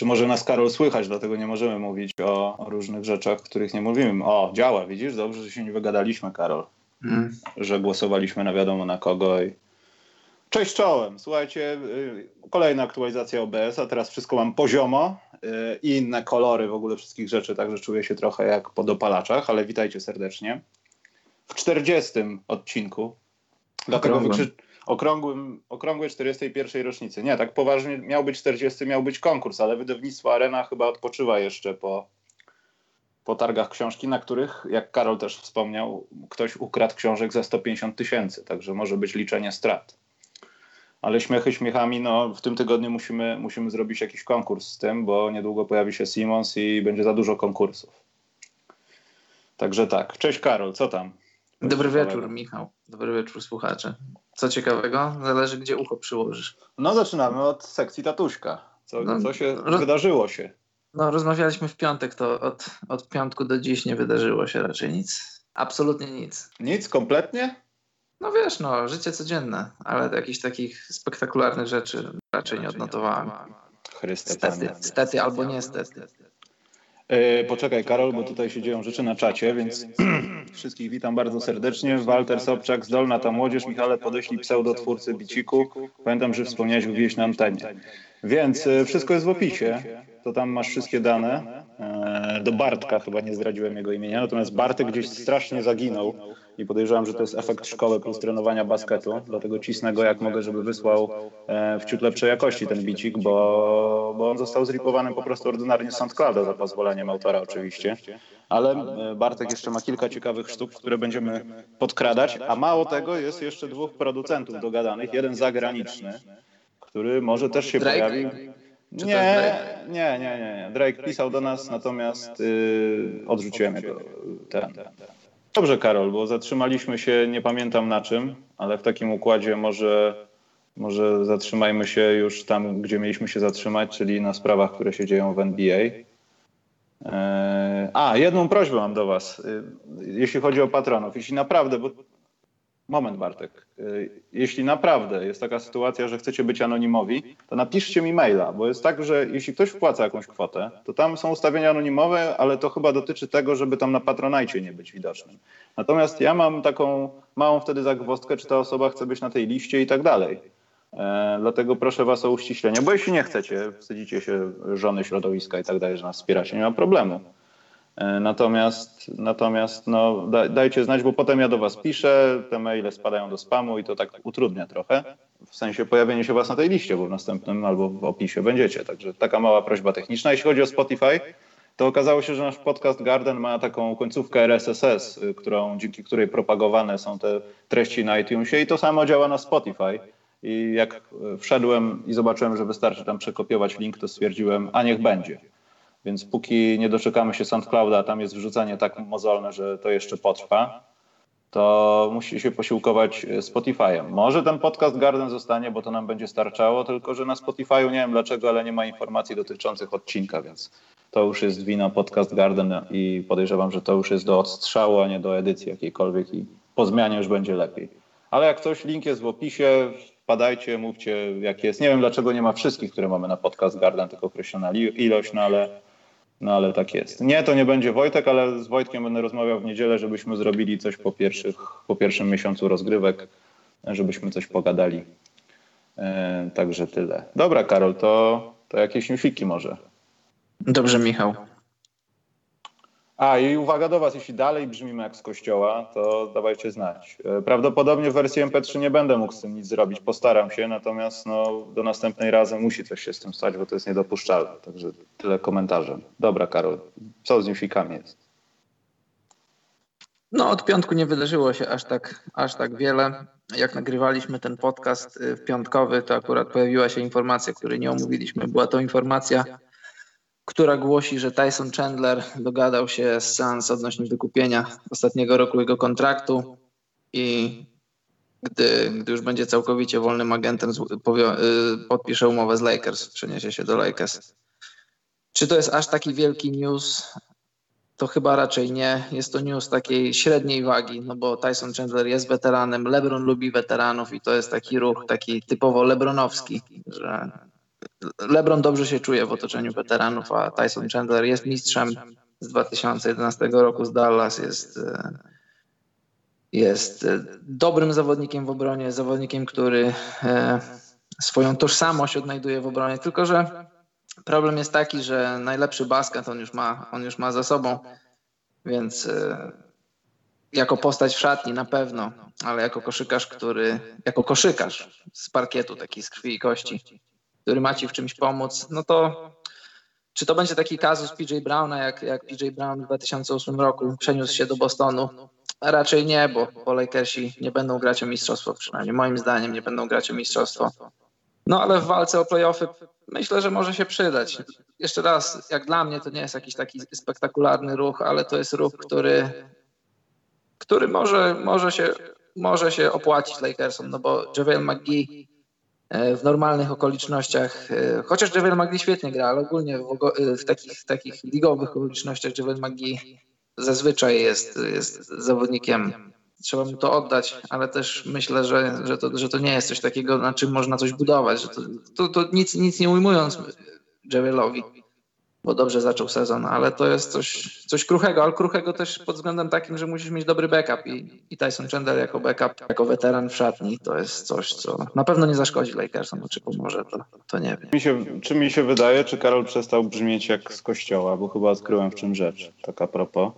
Czy może nas Karol słychać, dlatego nie możemy mówić o, o różnych rzeczach, których nie mówimy. O, działa, widzisz? Dobrze, że się nie wygadaliśmy, Karol. Mm. Że głosowaliśmy na wiadomo na kogo i... Cześć czołem. Słuchajcie, y, kolejna aktualizacja OBS, a teraz wszystko mam poziomo y, i inne kolory w ogóle wszystkich rzeczy, także czuję się trochę jak po dopalaczach, ale witajcie serdecznie. W 40 odcinku. Dlatego wykrzy okrągłym, okrągłej 41. rocznicy. Nie, tak poważnie miał być 40, miał być konkurs, ale wydawnictwo Arena chyba odpoczywa jeszcze po, po targach książki, na których, jak Karol też wspomniał, ktoś ukradł książek za 150 tysięcy, także może być liczenie strat. Ale śmiechy śmiechami, no w tym tygodniu musimy, musimy zrobić jakiś konkurs z tym, bo niedługo pojawi się Simons i będzie za dużo konkursów. Także tak. Cześć Karol, co tam? Dobry wieczór, Michał. Dobry wieczór, słuchacze. Co ciekawego? Zależy, gdzie ucho przyłożysz. No, zaczynamy od sekcji tatuśka. Co, no, co się roz... wydarzyło się? No, rozmawialiśmy w piątek, to od, od piątku do dziś nie wydarzyło się raczej nic. Absolutnie nic. Nic? Kompletnie? No wiesz, no, życie codzienne, ale jakichś takich spektakularnych rzeczy raczej nie odnotowałem. Chryste stety, stety albo niestety. E, poczekaj, Karol, bo tutaj się dzieją rzeczy na czacie, więc wszystkich witam bardzo serdecznie. Walter Sobczak, zdolna ta młodzież. Michale, podeślij pseudotwórcy Biciku. Pamiętam, że wspomniałeś wieś na antenie. Więc e, wszystko jest w opisie. To tam masz wszystkie dane. E, do Bartka chyba nie zdradziłem jego imienia, natomiast Bartek gdzieś strasznie zaginął i podejrzewam, że to jest efekt szkoły plus trenowania basketu, dlatego cisnę go jak mogę, żeby wysłał e, w ciut lepszej jakości ten bicik, bo, bo on został zripowany po prostu ordynarnie z SoundClouda za pozwoleniem autora oczywiście, ale e, Bartek jeszcze ma kilka ciekawych sztuk, które będziemy podkradać, a mało tego jest jeszcze dwóch producentów dogadanych, jeden zagraniczny, który może też się pojawi. Nie, nie, nie, nie, nie. Drake pisał do nas, natomiast yy, odrzuciłem jego ten. Dobrze, Karol, bo zatrzymaliśmy się, nie pamiętam na czym, ale w takim układzie może, może zatrzymajmy się już tam, gdzie mieliśmy się zatrzymać, czyli na sprawach, które się dzieją w NBA. Yy, a, jedną prośbę mam do Was, yy, jeśli chodzi o patronów. Jeśli naprawdę, bo Moment, Bartek. Y, jeśli naprawdę jest taka sytuacja, że chcecie być anonimowi, to napiszcie mi maila, bo jest tak, że jeśli ktoś wpłaca jakąś kwotę, to tam są ustawienia anonimowe, ale to chyba dotyczy tego, żeby tam na patronajcie nie być widocznym. Natomiast ja mam taką małą wtedy zagwozdkę, czy ta osoba chce być na tej liście i tak dalej. E, dlatego proszę Was o uściślenie, bo jeśli nie chcecie, wstydzicie się żony, środowiska i tak dalej, że nas wspieracie, nie ma problemu. E, natomiast, natomiast no, dajcie znać, bo potem ja do Was piszę, te maile spadają do spamu i to tak utrudnia trochę. W sensie pojawienie się Was na tej liście, bo w następnym albo w opisie będziecie. Także taka mała prośba techniczna. Jeśli chodzi o Spotify, to okazało się, że nasz podcast Garden ma taką końcówkę RSS, y, którą, dzięki której propagowane są te treści na iTunesie i to samo działa na Spotify. I jak y, wszedłem i zobaczyłem, że wystarczy tam przekopiować link, to stwierdziłem, a niech będzie. Więc póki nie doczekamy się SoundClouda, tam jest wrzucanie tak mozolne, że to jeszcze potrwa, to musi się posiłkować Spotify'em. Może ten podcast Garden zostanie, bo to nam będzie starczało, tylko że na Spotify'u nie wiem dlaczego, ale nie ma informacji dotyczących odcinka, więc to już jest wina podcast Garden i podejrzewam, że to już jest do odstrzału, a nie do edycji jakiejkolwiek i po zmianie już będzie lepiej. Ale jak coś, link jest w opisie, wpadajcie, mówcie jak jest. Nie wiem dlaczego nie ma wszystkich, które mamy na podcast Garden, tylko określona ilość, no ale no ale tak jest. Nie, to nie będzie Wojtek, ale z Wojtkiem będę rozmawiał w niedzielę, żebyśmy zrobili coś po, pierwszych, po pierwszym miesiącu rozgrywek, żebyśmy coś pogadali. E, także tyle. Dobra, Karol, to, to jakieś newsiki może. Dobrze, Michał. A i uwaga do Was, jeśli dalej brzmimy jak z kościoła, to dawajcie znać. E, prawdopodobnie w wersji MP3 nie będę mógł z tym nic zrobić, postaram się, natomiast no, do następnej razy musi coś się z tym stać, bo to jest niedopuszczalne. Także tyle komentarzem. Dobra, Karol, co z newsikami jest? No, od piątku nie wydarzyło się aż tak, aż tak wiele. Jak nagrywaliśmy ten podcast y, w piątkowy, to akurat pojawiła się informacja, której nie omówiliśmy. Była to informacja która głosi, że Tyson Chandler dogadał się z Suns odnośnie wykupienia ostatniego roku jego kontraktu i gdy, gdy już będzie całkowicie wolnym agentem, y, podpisze umowę z Lakers, przeniesie się do Lakers. Czy to jest aż taki wielki news? To chyba raczej nie. Jest to news takiej średniej wagi, no bo Tyson Chandler jest weteranem, LeBron lubi weteranów i to jest taki ruch taki typowo lebronowski, że LeBron dobrze się czuje w otoczeniu weteranów, a Tyson Chandler jest mistrzem z 2011 roku. Z Dallas, jest, e, jest e, dobrym zawodnikiem w obronie, zawodnikiem, który e, swoją tożsamość odnajduje w obronie, tylko że problem jest taki, że najlepszy basket on już ma, on już ma za sobą, więc jako postać w szatni na pewno, ale jako koszykarz, który, jako koszykarz z parkietu, taki z krwi i kości, który ma ci w czymś pomóc, no to czy to będzie taki kazus PJ Browna, jak, jak PJ Brown w 2008 roku przeniósł się do Bostonu? Raczej nie, bo, bo Lakersi nie będą grać o mistrzostwo, przynajmniej moim zdaniem nie będą grać o mistrzostwo. No ale w walce o playoffy myślę, że może się przydać. Jeszcze raz, jak dla mnie to nie jest jakiś taki spektakularny ruch, ale to jest ruch, który, który może, może, się, może się opłacić Lakersom, no bo JaVale McGee w normalnych okolicznościach, e, chociaż Javel Magli świetnie gra, ale ogólnie w, e, w, takich, w takich ligowych okolicznościach Javel Magli zazwyczaj jest, jest zawodnikiem, trzeba mu to oddać, ale też myślę, że, że, to, że to nie jest coś takiego, na czym można coś budować, że to, to, to nic, nic nie ujmując Javelowi bo dobrze zaczął sezon, ale to jest coś, coś kruchego, ale kruchego też pod względem takim, że musisz mieć dobry backup i, i Tyson Chandler jako backup, jako weteran w szatni, to jest coś, co na pewno nie zaszkodzi Lakersom, czy pomoże, to, to nie wiem. Mi się, czy mi się wydaje, czy Karol przestał brzmieć jak z kościoła, bo chyba odkryłem w czym rzecz, tak a propos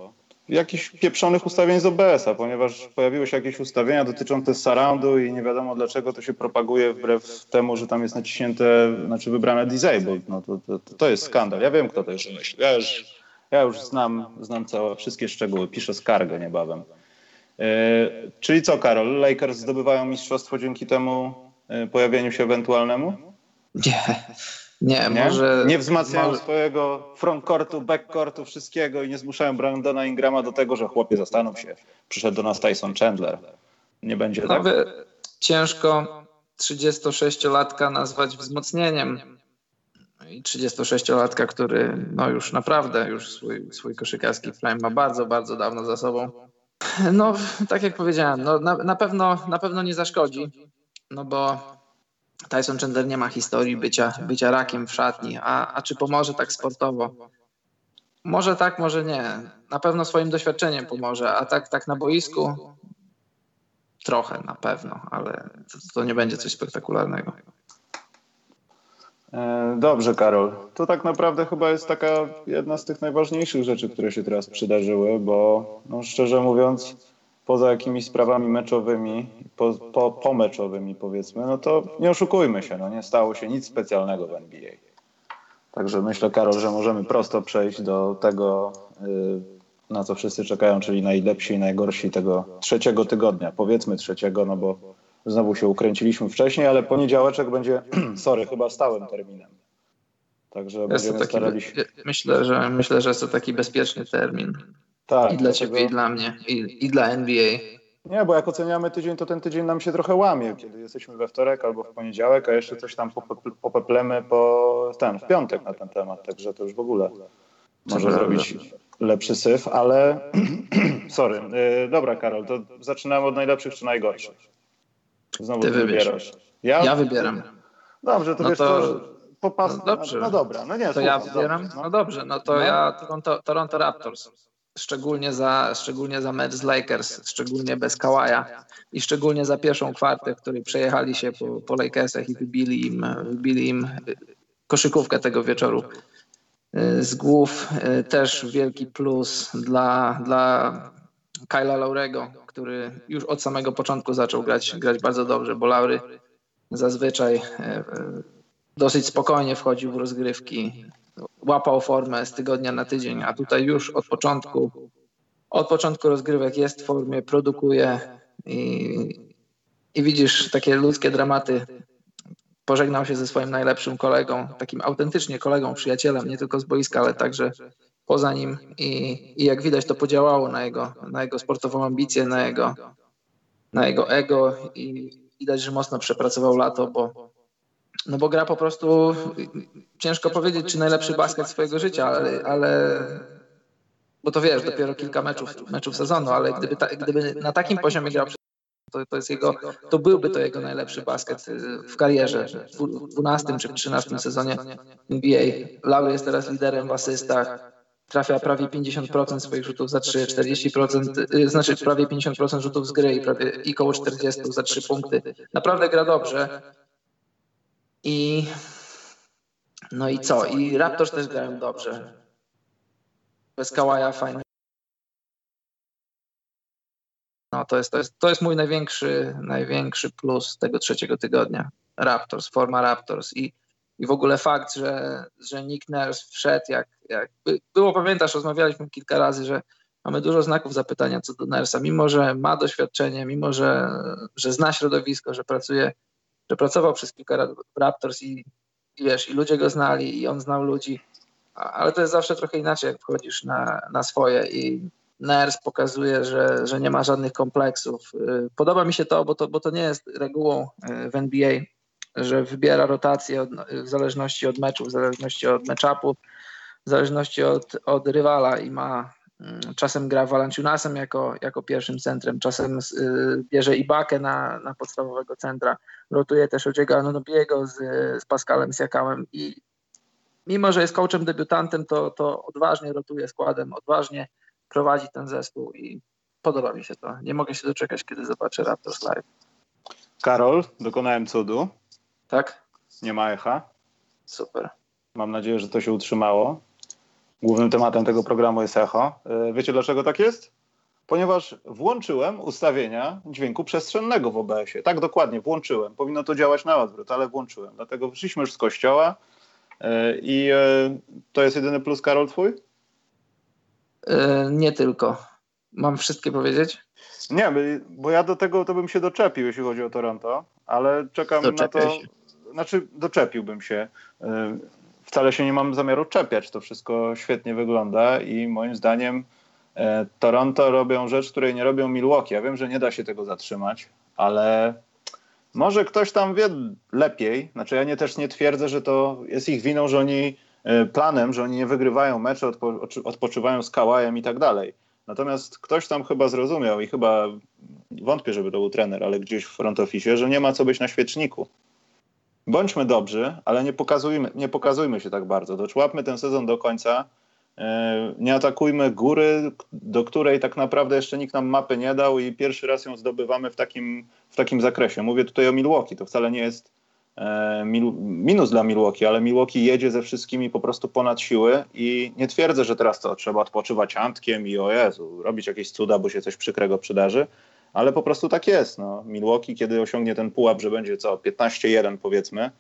jakichś pieprzonych ustawień z OBS-a, ponieważ pojawiły się jakieś ustawienia dotyczące surroundu i nie wiadomo dlaczego to się propaguje wbrew temu, że tam jest naciśnięte, znaczy wybrane disabled. No to, to, to jest skandal. Ja wiem, kto to już myśli. Ja już, ja już znam, znam całe, wszystkie szczegóły. Piszę skargę niebawem. Yy, czyli co, Karol? Lakers zdobywają mistrzostwo dzięki temu yy, pojawieniu się ewentualnemu? Nie. Nie, nie? może... Nie wzmacniają może... swojego frontcourtu, backcourtu, wszystkiego i nie zmuszają Brandona Ingrama do tego, że chłopie zastanów się. Przyszedł do nas Tyson Chandler. Nie będzie tak? Ciężko 36-latka nazwać wzmocnieniem. I 36-latka, który no już naprawdę już swój, swój koszykarski prime ma bardzo, bardzo dawno za sobą. No, tak jak powiedziałem, no, na, na, pewno, na pewno nie zaszkodzi, no bo Tyson Chandler nie ma historii bycia, bycia rakiem w szatni, a, a czy pomoże tak sportowo? Może tak, może nie. Na pewno swoim doświadczeniem pomoże, a tak, tak na boisku trochę na pewno, ale to, to nie będzie coś spektakularnego. E, dobrze, Karol. To tak naprawdę chyba jest taka jedna z tych najważniejszych rzeczy, które się teraz przydarzyły, bo no, szczerze mówiąc, poza jakimiś sprawami meczowymi, po, po, pomeczowymi powiedzmy, no to nie oszukujmy się, no nie stało się nic specjalnego w NBA. Także myślę, Karol, że możemy prosto przejść do tego, y, na co wszyscy czekają, czyli najlepsi i najgorsi tego trzeciego tygodnia. Powiedzmy trzeciego, no bo znowu się ukręciliśmy wcześniej, ale poniedziałeczek będzie, sorry, chyba stałym terminem. Także jest będziemy taki, starali się... Myślę, że myślę, że jest to taki bezpieczny termin. Tak, I dla ciebie, i dla mnie, i, i dla NBA. Nie, bo jak oceniamy tydzień, to ten tydzień nam się trochę łamie, kiedy jesteśmy we wtorek albo w poniedziałek, a jeszcze coś tam popeplemy po ten, w piątek na ten temat, także to już w ogóle może zrobić lepszy syf, ale sorry. Yy, dobra, Karol, to zaczynamy od najlepszych czy najgorszych? Znowu ty, ty wybierasz. Ja? ja wybieram. Dobrze, to no wiesz to... Popas... No, dobrze. No, no dobra, no nie, to słucham, ja wybieram? no. no. dobrze, no to no. ja Toronto, Toronto Raptors szczególnie za, szczególnie za mecz z Lakers, szczególnie bez Kawaja i szczególnie za pierwszą kwartę, w której przejechali się po, po Lakersach i wybili im, wybili im koszykówkę tego wieczoru z głów. Też wielki plus dla, dla Kyla Laurego, który już od samego początku zaczął grać, grać bardzo dobrze, bo Laury zazwyczaj e, dosyć spokojnie wchodził w rozgrywki, łapał formę z tygodnia na tydzień, a tutaj już od początku, od początku rozgrywek jest w formie, produkuje i, i widzisz takie ludzkie dramaty. Pożegnał się ze swoim najlepszym kolegą, takim autentycznie kolegą, przyjacielem, nie tylko z boiska, ale także poza nim i, i jak widać to podziałało na jego, na jego sportową ambicję, na jego, na jego ego i widać, że mocno przepracował lato, bo no bo gra po prostu, ciężko powiedzieć, czy najlepszy basket swojego życia, ale, ale bo to wiesz, dopiero kilka meczów, meczów sezonu, ale gdyby, ta, gdyby na takim poziomie grał To, to, jest jego, to byłby to jego najlepszy basket w karierze, w 12 czy w 13 sezonie NBA. Lauri jest teraz liderem w asystach, trafia prawie 50% swoich rzutów za 3, 40%, y, znaczy prawie 50% rzutów z gry i prawie i koło 40 za 3 punkty. Naprawdę gra dobrze. I no i co? I Raptors też grają dobrze. Bez Kawaja fajny. No to jest, to jest, to jest mój największy, największy plus tego trzeciego tygodnia. Raptors, forma Raptors i, i w ogóle fakt, że, że Nick Nurse wszedł jak, jak było, pamiętasz, rozmawialiśmy kilka razy, że mamy dużo znaków zapytania co do Nersa, mimo że ma doświadczenie, mimo że, że zna środowisko, że pracuje, pracował przez kilka lat w Raptors i, wiesz, i ludzie go znali i on znał ludzi, ale to jest zawsze trochę inaczej, jak wchodzisz na, na swoje i Ners pokazuje, że, że nie ma żadnych kompleksów. Y, podoba mi się to bo, to, bo to nie jest regułą y, w NBA, że wybiera rotację od, w zależności od meczu, w zależności od matchupu, w zależności od, od rywala i ma czasem gra Valanciunasem jako, jako pierwszym centrem, czasem y, bierze Ibakę na, na podstawowego centra, rotuje też Odziego Anunobiego z, z Pascalem Siakamem i mimo, że jest coachem debiutantem, to, to odważnie rotuje składem, odważnie prowadzi ten zespół i podoba mi się to. Nie mogę się doczekać, kiedy zobaczę Raptors live. Karol, dokonałem cudu. Tak? Nie ma echa. Super. Mam nadzieję, że to się utrzymało. Głównym tematem tego programu jest echo. E, wiecie dlaczego tak jest? Ponieważ włączyłem ustawienia dźwięku przestrzennego w OBS-ie. Tak dokładnie, włączyłem. Powinno to działać na odwrót, ale włączyłem. Dlatego wyszliśmy już z kościoła e, i e, to jest jedyny plus, Karol, twój? Nie tylko. Mam wszystkie powiedzieć? Nie, bo ja do tego to bym się doczepił, jeśli chodzi o Toronto, ale czekam Doczepię na to. Się. Znaczy, doczepiłbym się wcale się nie mam zamiaru czepiać. To wszystko świetnie wygląda i moim zdaniem e, Toronto robią rzecz, której nie robią Milwaukee. Ja wiem, że nie da się tego zatrzymać, ale może ktoś tam wie lepiej. Znaczy ja nie, też nie twierdzę, że to jest ich winą, że oni e, planem, że oni nie wygrywają mecze, odpo, odpoczywają z kałajem i tak dalej. Natomiast ktoś tam chyba zrozumiał i chyba wątpię, żeby to był trener, ale gdzieś w front office, że nie ma co być na świeczniku bądźmy dobrzy, ale nie pokazujmy, nie pokazujmy się tak bardzo. Doczłapmy ten sezon do końca. E, nie atakujmy góry, do której tak naprawdę jeszcze nikt nam mapy nie dał i pierwszy raz ją zdobywamy w takim, w takim zakresie. Mówię tutaj o Milwaukee. To wcale nie jest e, minus dla Milwaukee, ale Milwaukee jedzie ze wszystkimi po prostu ponad siły i nie twierdzę, że teraz to trzeba odpoczywać antkiem i o Jezu, robić jakieś cuda, bo się coś przykrego przydarzy, ale po prostu tak jest. No. Milwaukee, kiedy osiągnie ten pułap, że będzie co, 15-1 powiedzmy,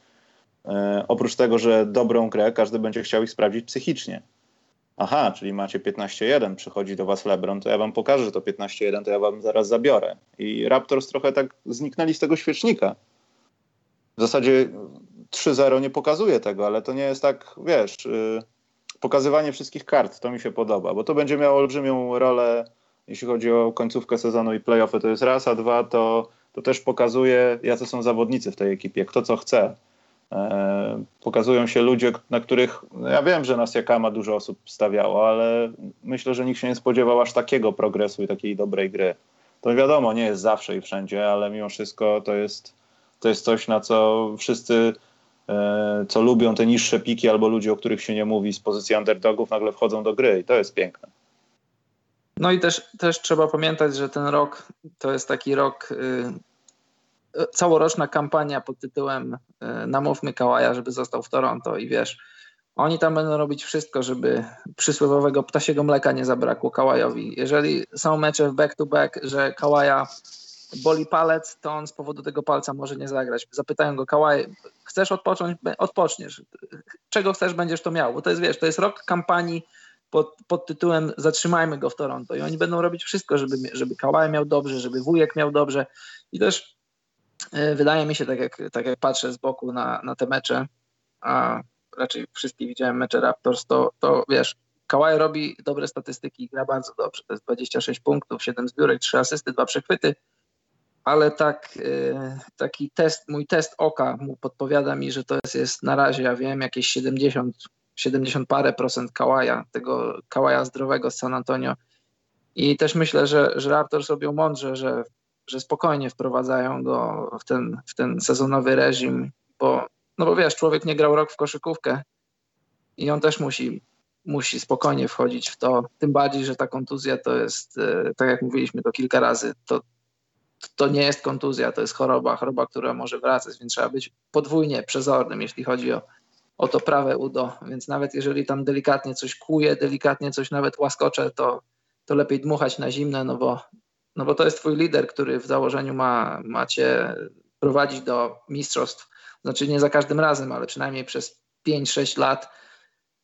e, oprócz tego, że dobrą grę, każdy będzie chciał ich sprawdzić psychicznie. Aha, czyli macie 15-1, przychodzi do was LeBron, to ja wam pokażę, że to 15-1, to ja wam zaraz zabiorę. I Raptors trochę tak zniknęli z tego świecznika. W zasadzie 3-0 nie pokazuje tego, ale to nie jest tak, wiesz, yy, pokazywanie wszystkich kart, to mi się podoba, bo to będzie miało olbrzymią rolę jeśli chodzi o końcówkę sezonu i playoffy, to jest raz, a dwa to, to też pokazuje, jacy są zawodnicy w tej ekipie, kto co chce. E, pokazują się ludzie, na których, no ja wiem, że nas Jakama dużo osób stawiało, ale myślę, że nikt się nie spodziewał aż takiego progresu i takiej dobrej gry. To wiadomo, nie jest zawsze i wszędzie, ale mimo wszystko to jest, to jest coś, na co wszyscy, e, co lubią te niższe piki albo ludzie, o których się nie mówi z pozycji underdogów, nagle wchodzą do gry i to jest piękne. No i też, też trzeba pamiętać, że ten rok to jest taki rok, yy, całoroczna kampania pod tytułem yy, Namówmy Kałaja, żeby został w Toronto i wiesz, oni tam będą robić wszystko, żeby przysłowiowego ptasiego mleka nie zabrakło Kałajowi. Jeżeli są mecze w back-to-back, że Kałaja boli palec, to on z powodu tego palca może nie zagrać. Zapytają go, Kałaj, chcesz odpocząć? Odpoczniesz. Czego chcesz, będziesz to miał. Bo to jest, wiesz, to jest rok kampanii pod, pod tytułem Zatrzymajmy go w Toronto. I oni będą robić wszystko, żeby, żeby Kawhi miał dobrze, żeby wujek miał dobrze. I też yy, wydaje mi się, tak jak, tak jak patrzę z boku na, na te mecze, a raczej wszystkie widziałem mecze Raptors, to, to wiesz, Kawhi robi dobre statystyki, gra bardzo dobrze. To jest 26 punktów, 7 zbiórek, 3 asysty, 2 przechwyty. Ale tak, yy, taki test, mój test oka mu podpowiada mi, że to jest, jest na razie, ja wiem, jakieś 70 70 parę procent Kałaja, tego Kałaja zdrowego z San Antonio. I też myślę, że, że Raptors robią mądrze, że że spokojnie wprowadzają go w ten, w ten sezonowy reżim, bo, no bo wiesz, człowiek nie grał rok w koszykówkę i on też musi, musi spokojnie wchodzić w to, tym bardziej, że ta kontuzja to jest, e, tak jak mówiliśmy to kilka razy, to, to nie jest kontuzja, to jest choroba, choroba, która może wracać, więc trzeba być podwójnie przezornym, jeśli chodzi o, o to prawe udo, więc nawet jeżeli tam delikatnie coś kuje, delikatnie coś nawet łaskocze, to, to lepiej dmuchać na zimne, no bo, no bo to jest twój lider, który w założeniu ma, ma cię prowadzić do mistrzostw, znaczy nie za każdym razem, ale przynajmniej przez 5-6 lat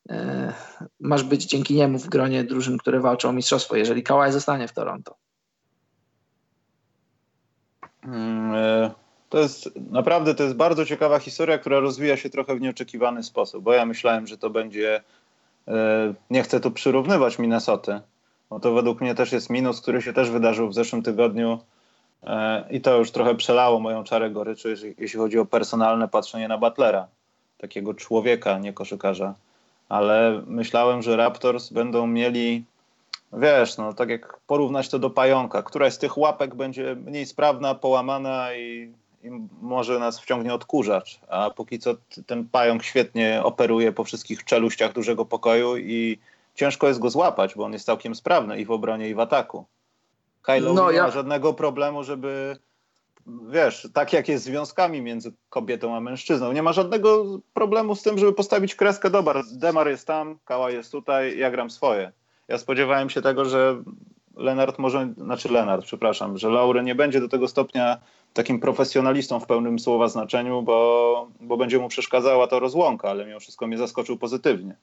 e, masz być dzięki niemu w gronie drużyn, które walczą o mistrzostwo, jeżeli Kałaj zostanie w Toronto. Mm, e, to jest naprawdę to jest bardzo ciekawa historia, która rozwija się trochę w nieoczekiwany sposób, bo ja myślałem, że to będzie e, nie chcę tu przyrównywać Minnesoty, bo to według mnie też jest minus, który się też wydarzył w zeszłym tygodniu e, i to już trochę przelało moją czarę goryczy, jeśli chodzi o personalne patrzenie na Butlera, takiego człowieka, nie koszykarza. Ale myślałem, że Raptors będą mieli Wiesz, no tak jak porównać to do pająka, któraś z tych łapek będzie mniej sprawna, połamana i, i może nas wciągnie odkurzacz, a póki co ten pająk świetnie operuje po wszystkich czeluściach dużego pokoju i ciężko jest go złapać, bo on jest całkiem sprawny i w obronie i w ataku. Kylo no, nie ja... ma żadnego problemu, żeby wiesz, tak jak jest związkami między kobietą a mężczyzną, nie ma żadnego problemu z tym, żeby postawić kreskę, dobra, Demar jest tam, Kała jest tutaj, ja gram swoje. Ja spodziewałem się tego, że Lenart może, znaczy Lenart, przepraszam, że Laury nie będzie do tego stopnia takim profesjonalistą w pełnym słowa znaczeniu, bo, bo będzie mu przeszkadzała to rozłąka, ale mimo wszystko mnie zaskoczył pozytywnie.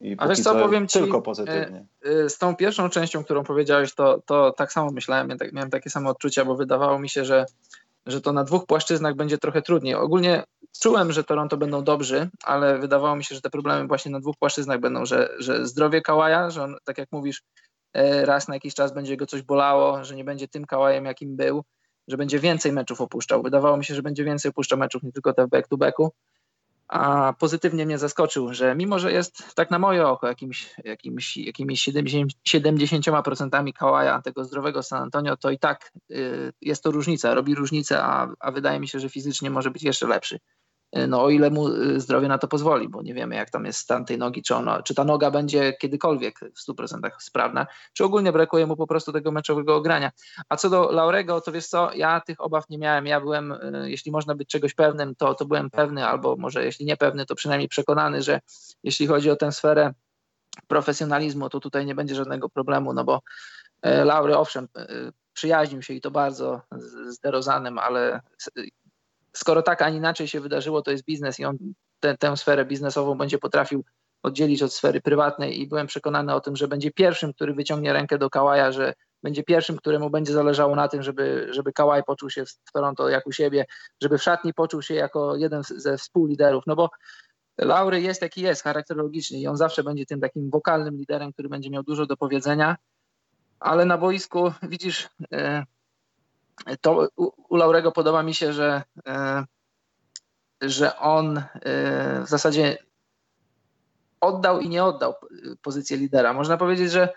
I Ale co powiem ci, tylko pozytywnie. E, e, z tą pierwszą częścią, którą powiedziałeś, to, to tak samo myślałem, miałem takie samo odczucia, bo wydawało mi się, że, że to na dwóch płaszczyznach będzie trochę trudniej. Ogólnie Czułem, że Toronto będą dobrzy, ale wydawało mi się, że te problemy właśnie na dwóch płaszczyznach będą, że, że zdrowie Kałaja, że on, tak jak mówisz, e, raz na jakiś czas będzie go coś bolało, że nie będzie tym Kałajem, jakim był, że będzie więcej meczów opuszczał. Wydawało mi się, że będzie więcej opuszczał meczów, nie tylko te back-to-backu. A pozytywnie mnie zaskoczył, że mimo, że jest tak na moje oko jakimś, jakimś, jakimiś 70%, 70% Kałaja tego zdrowego San Antonio, to i tak y, jest to różnica, robi różnicę, a, a wydaje mi się, że fizycznie może być jeszcze lepszy. E, no o ile mu y, zdrowie na to pozwoli, bo nie wiemy jak tam jest stan tej nogi, czy, ona, czy ta noga będzie kiedykolwiek w 100% sprawna, czy ogólnie brakuje mu po prostu tego meczowego ogrania. A co do Laurego, to wiesz co, ja tych obaw nie miałem, ja byłem, y, jeśli można być czegoś pewnym, to, to byłem pewny, albo może jeśli nie pewny, to przynajmniej przekonany, że jeśli chodzi o tę sferę profesjonalizmu, to tutaj nie będzie żadnego problemu, no bo e, Laury owszem, e, przyjaźnił się i to bardzo z Derozanem, ale skoro tak, a inaczej się wydarzyło, to jest biznes i on te, tę sferę biznesową będzie potrafił oddzielić od sfery prywatnej i byłem przekonany o tym, że będzie pierwszym, który wyciągnie rękę do Kałaja, że będzie pierwszym, któremu będzie zależało na tym, żeby, żeby Kałaj poczuł się w Toronto jak u siebie, żeby w szatni poczuł się jako jeden ze współliderów, no bo Laury jest jaki jest charakterologicznie i on zawsze będzie tym takim wokalnym liderem, który będzie miał dużo do powiedzenia, ale na boisku widzisz, e, to u, Laurego podoba mi się, że, e, że on e, w zasadzie oddał i nie oddał pozycję lidera. Można powiedzieć, że,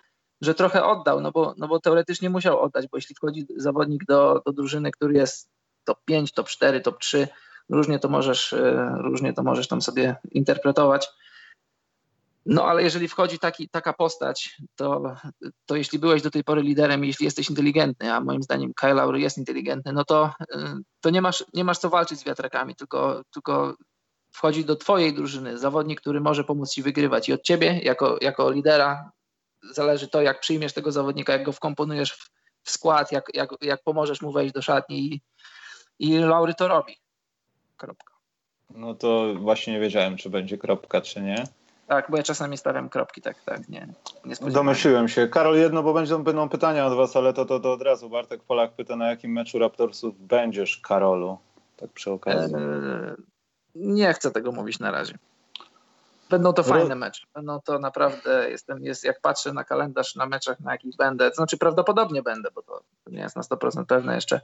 że trochę oddał, no bo, no bo teoretycznie musiał oddać, bo jeśli wchodzi zawodnik do, do drużyny, który jest top 5, top 4, top 3, różnie to możesz, e, różnie to możesz tam sobie interpretować no ale jeżeli wchodzi taki, taka postać, to, to jeśli byłeś do tej pory liderem, jeśli jesteś inteligentny, a moim zdaniem Kyle Lowry jest inteligentny, no to, to nie, masz, nie masz co walczyć z wiatrakami, tylko, tylko wchodzi do twojej drużyny zawodnik, który może pomóc ci wygrywać i od ciebie jako, jako lidera zależy to, jak przyjmiesz tego zawodnika, jak go wkomponujesz w, w skład, jak, jak, jak pomożesz mu wejść do szatni i, i Laury to robi. Kropka. No to właśnie nie wiedziałem, czy będzie kropka, czy nie. Tak, bo ja czasami stawiam kropki, tak, tak, nie. nie Domyśliłem się. Karol, jedno, bo będą, będą pytania od was, ale to, to, to od razu. Bartek Polak pyta, na jakim meczu Raptorsów będziesz, Karolu? Tak przy okazji. Eee, nie chcę tego mówić na razie. Będą to fajne mecze. Będą to naprawdę, jestem, jest, jak patrzę na kalendarz na meczach, na jakich będę, to znaczy prawdopodobnie będę, bo to nie jest na 100% pewne jeszcze,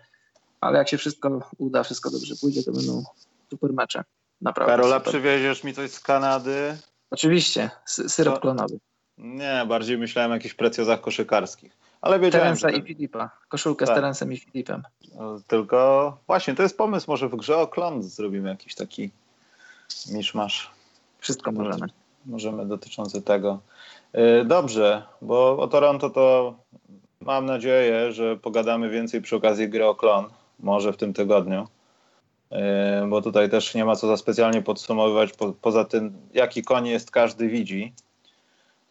ale jak się wszystko uda, wszystko dobrze pójdzie, to będą super mecze. Naprawdę. Karola, super. przywieziesz mi coś z Kanady? Oczywiście, syrop to, klonowy. Nie, bardziej myślałem o jakichś precjozach koszykarskich. Ale wiedziałem, Terensa że... i Filipa. Koszulkę Tak. z Terensem i Filipem. No, Tylko właśnie to jest pomysł, może w grze o klon zrobimy jakiś taki miszmasz. Wszystko możemy. Możemy dotyczący tego. Yy, Dobrze, bo o Toronto to mam nadzieję, że pogadamy więcej przy okazji gry o klon, może w tym tygodniu. Yy, Bo tutaj też nie ma co za specjalnie podsumowywać, po, poza tym jaki koń jest każdy widzi.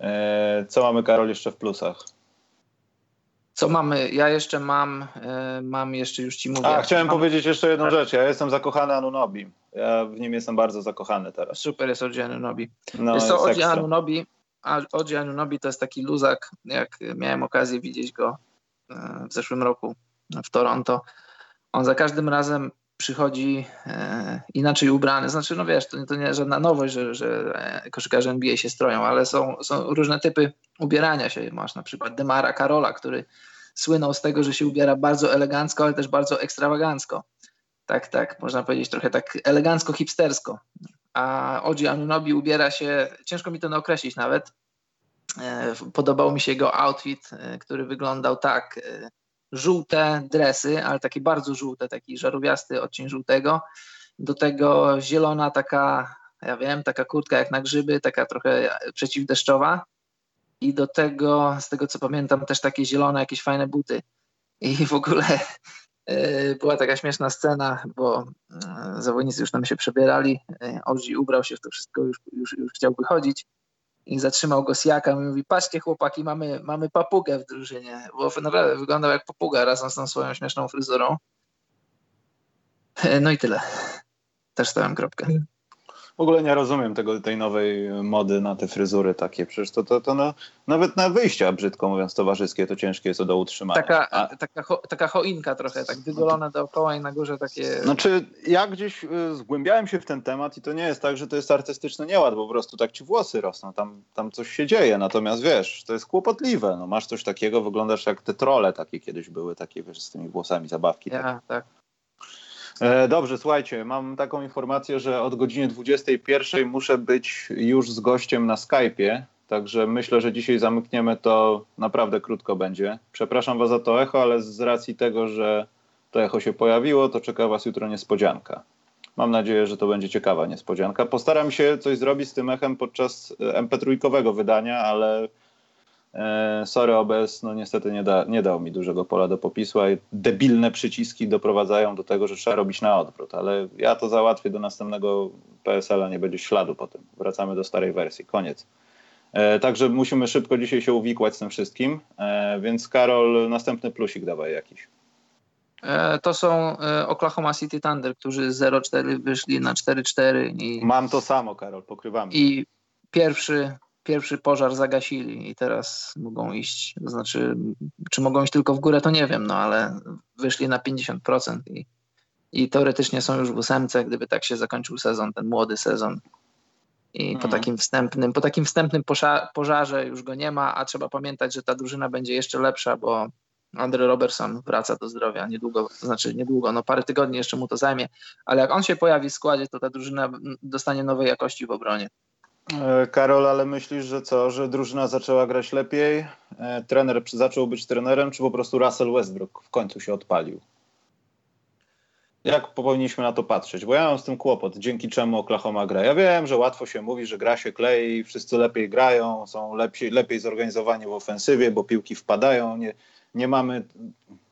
Yy, Co mamy Karol jeszcze w plusach? Co mamy? Ja jeszcze mam, e, mam jeszcze już ci mówię. A, chciałem mam, powiedzieć jeszcze jedną rzecz. Ja jestem zakochany Anunobi. Ja w nim jestem bardzo zakochany teraz. Super jest Oji Anunobi. No, Jest to ekstra. Anunobi, Oji Anunobi to jest taki luzak, jak miałem okazję widzieć go w zeszłym roku w Toronto. On za każdym razem przychodzi e, inaczej ubrany. Znaczy, no wiesz, to, to nie żadna nowość, że, że e, koszykarze NBA się stroją, ale są, są różne typy ubierania się. Masz na przykład Demara Karola, który słynął z tego, że się ubiera bardzo elegancko, ale też bardzo ekstrawagancko. Tak, tak, można powiedzieć trochę tak elegancko-hipstersko. A Oji Anunobi ubiera się, ciężko mi to określić nawet. E, Podobał mi się jego outfit, e, który wyglądał tak. Żółte dresy, ale takie bardzo żółte, taki żarówiasty odcień żółtego. Do tego zielona taka, ja wiem, taka kurtka jak na grzyby, taka trochę przeciwdeszczowa. I do tego, z tego co pamiętam, też takie zielone, jakieś fajne buty. I w ogóle e, była taka śmieszna scena, bo e, zawodnicy już tam się przebierali. e, Ozi ubrał się w to wszystko, już, już, już chciał wychodzić i zatrzymał go Siaka i mówi, patrzcie chłopaki, mamy, mamy papugę w drużynie, bo naprawdę wyglądał jak papuga razem z tą swoją śmieszną fryzurą. E, No i tyle. Też stałem kropkę. W ogóle nie rozumiem tego, tej nowej mody na te fryzury takie. Przecież to, to, to no, nawet na wyjścia, brzydko mówiąc, towarzyskie, to ciężkie jest to do utrzymania. Taka, A, taka, taka choinka trochę, tak wygolona dookoła i na górze takie... znaczy, ja gdzieś y, zgłębiałem się w ten temat i to nie jest tak, że to jest artystyczny nieład, po prostu tak ci włosy rosną, tam, tam coś się dzieje, natomiast wiesz, to jest kłopotliwe. No, masz coś takiego, wyglądasz jak te trole takie kiedyś były, takie wiesz, z tymi włosami zabawki. Ja, tak. E, Dobrze, słuchajcie, mam taką informację, że od godziny 21 muszę być już z gościem na Skype'ie, także myślę, że dzisiaj zamkniemy to naprawdę krótko będzie. Przepraszam Was za to echo, ale z racji tego, że to echo się pojawiło, to czeka Was jutro niespodzianka. Mam nadzieję, że to będzie ciekawa niespodzianka. Postaram się coś zrobić z tym echem podczas e, MP3 wydania, ale E, sorry OBS, no niestety nie, da, nie dał mi dużego pola do popisu, a debilne przyciski doprowadzają do tego, że trzeba robić na odwrót, ale ja to załatwię do następnego PSL-a, nie będzie śladu po tym. Wracamy do starej wersji, koniec. E, także musimy szybko dzisiaj się uwikłać z tym wszystkim, e, więc Karol, następny plusik dawaj jakiś. E, To są e, Oklahoma City Thunder, którzy z 0-4 wyszli na 4-4 i, Mam to samo, Karol, pokrywamy. i pierwszy, pierwszy pożar zagasili i teraz mogą iść, to znaczy, czy mogą iść tylko w górę, to nie wiem, no ale wyszli na 50% i, i teoretycznie są już w ósemce, gdyby tak się zakończył sezon, ten młody sezon. I po Mhm. takim wstępnym, po takim wstępnym pożarze już go nie ma, a trzeba pamiętać, że ta drużyna będzie jeszcze lepsza, bo Andre Robertson wraca do zdrowia niedługo, to znaczy niedługo, no parę tygodni jeszcze mu to zajmie, ale jak on się pojawi w składzie, to ta drużyna dostanie nowej jakości w obronie. E, Karol, ale myślisz, że co, że drużyna zaczęła grać lepiej, e, trener zaczął być trenerem, czy po prostu Russell Westbrook w końcu się odpalił? Jak powinniśmy na to patrzeć? Bo ja mam z tym kłopot, dzięki czemu Oklahoma gra. Ja wiem, że łatwo się mówi, że gra się klei, wszyscy lepiej grają, są lepiej, lepiej zorganizowani w ofensywie, bo piłki wpadają. Nie, nie mamy,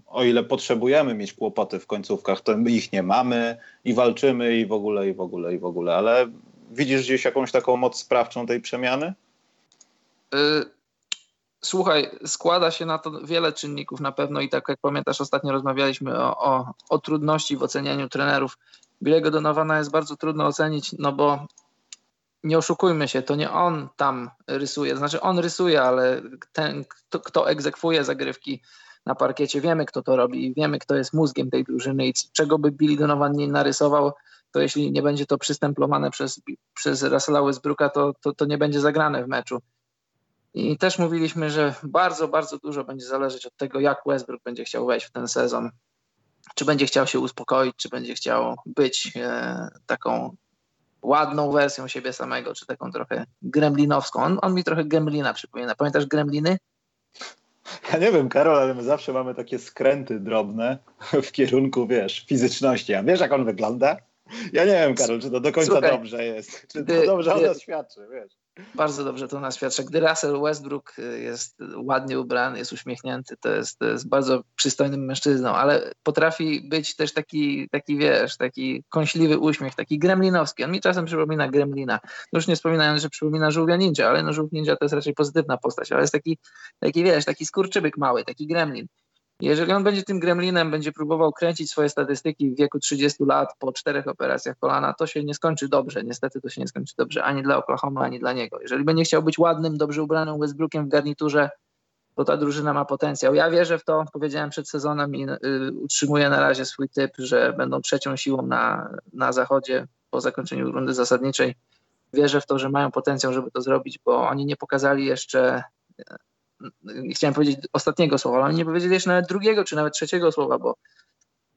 o ile potrzebujemy mieć kłopoty w końcówkach, to ich nie mamy i walczymy i w ogóle, i w ogóle, i w ogóle. Ale widzisz gdzieś jakąś taką moc sprawczą tej przemiany? Y, Słuchaj, składa się na to wiele czynników na pewno i tak jak pamiętasz, ostatnio rozmawialiśmy o, o, o trudności w ocenianiu trenerów. Bilego Donowana jest bardzo trudno ocenić, no bo nie oszukujmy się, to nie on tam rysuje, znaczy on rysuje, ale ten, kto, kto egzekwuje zagrywki na parkiecie, wiemy kto to robi, wiemy kto jest mózgiem tej drużyny i czego by Billy Donovan nie narysował, to jeśli nie będzie to przystemplowane przez, przez Russella Westbrooka, to, to, to nie będzie zagrane w meczu. I też mówiliśmy, że bardzo, bardzo dużo będzie zależeć od tego, jak Westbrook będzie chciał wejść w ten sezon. Czy będzie chciał się uspokoić, czy będzie chciał być e, taką ładną wersją siebie samego, czy taką trochę gremlinowską. On, on mi trochę gremlina przypomina. Pamiętasz gremliny? Ja nie wiem, Karol, ale my zawsze mamy takie skręty drobne w kierunku, wiesz, fizyczności. A wiesz, jak on wygląda? Ja nie wiem, Karol, czy to do końca Słuchaj, dobrze jest. Czy to dobrze o nas świadczy, wiesz. Bardzo dobrze to nas świadczy. Gdy Russell Westbrook jest ładnie ubrany, jest uśmiechnięty, to jest, to jest bardzo przystojnym mężczyzną, ale potrafi być też taki, taki, wiesz, taki kąśliwy uśmiech, taki gremlinowski. On mi czasem przypomina gremlina. Już nie wspominając, że przypomina żółwia ninja, ale no żółw ninja to jest raczej pozytywna postać, ale jest taki, taki wiesz, taki skurczybyk mały, taki gremlin. Jeżeli on będzie tym gremlinem, będzie próbował kręcić swoje statystyki w wieku 30 lat po czterech operacjach kolana, to się nie skończy dobrze. Niestety to się nie skończy dobrze ani dla Oklahoma, ani dla niego. Jeżeli będzie chciał być ładnym, dobrze ubranym Westbrookiem w garniturze, to ta drużyna ma potencjał. Ja wierzę w to, powiedziałem przed sezonem i y, utrzymuję na razie swój typ, że będą trzecią siłą na, na zachodzie po zakończeniu rundy zasadniczej. Wierzę w to, że mają potencjał, żeby to zrobić, bo oni nie pokazali jeszcze chciałem powiedzieć ostatniego słowa, ale nie powiedzieli jeszcze nawet drugiego, czy nawet trzeciego słowa, bo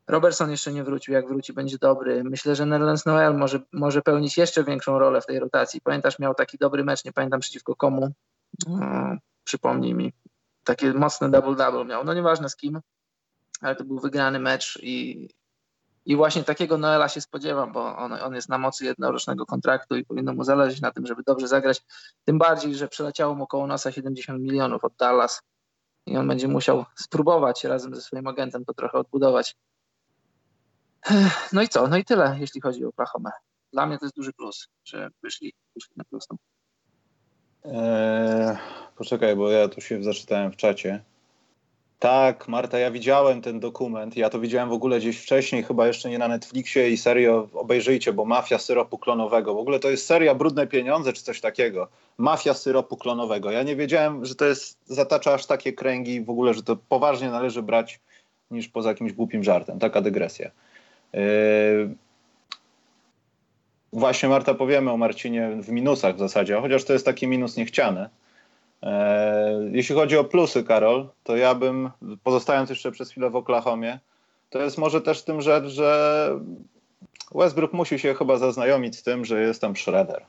Robertson jeszcze nie wrócił, jak wróci będzie dobry. Myślę, że Nerlens Noel może, może pełnić jeszcze większą rolę w tej rotacji. Pamiętasz, miał taki dobry mecz, nie pamiętam przeciwko komu, hmm, przypomnij mi, takie mocne double-double miał, no nieważne z kim, ale to był wygrany mecz i, i właśnie takiego Noela się spodziewam, bo on, on jest na mocy jednorocznego kontraktu i powinno mu zależeć na tym, żeby dobrze zagrać. Tym bardziej, że przeleciało mu koło nosa 70 milionów od Dallas i on będzie musiał spróbować razem ze swoim agentem to trochę odbudować. No i co? No i tyle, jeśli chodzi o Oklahoma. Dla mnie to jest duży plus, że wyszli, wyszli na prostą. Eee, poczekaj, bo ja tu się zaczytałem w czacie. Tak, Marta, ja widziałem ten dokument. Ja to widziałem w ogóle gdzieś wcześniej, chyba jeszcze nie na Netflixie i serio obejrzyjcie, bo Mafia syropu klonowego. W ogóle to jest seria Brudne Pieniądze czy coś takiego. Mafia syropu klonowego. Ja nie wiedziałem, że to jest, zatacza aż takie kręgi w ogóle, że to poważnie należy brać niż poza jakimś głupim żartem. Taka dygresja. Yy... Właśnie Marta powiemy o Marcinie w minusach w zasadzie, chociaż to jest taki minus niechciany jeśli chodzi o plusy, Karol, to ja bym, pozostając jeszcze przez chwilę w Oklahomie, to jest może też tym rzecz, że Westbrook musi się chyba zaznajomić z tym, że jest tam Schroeder.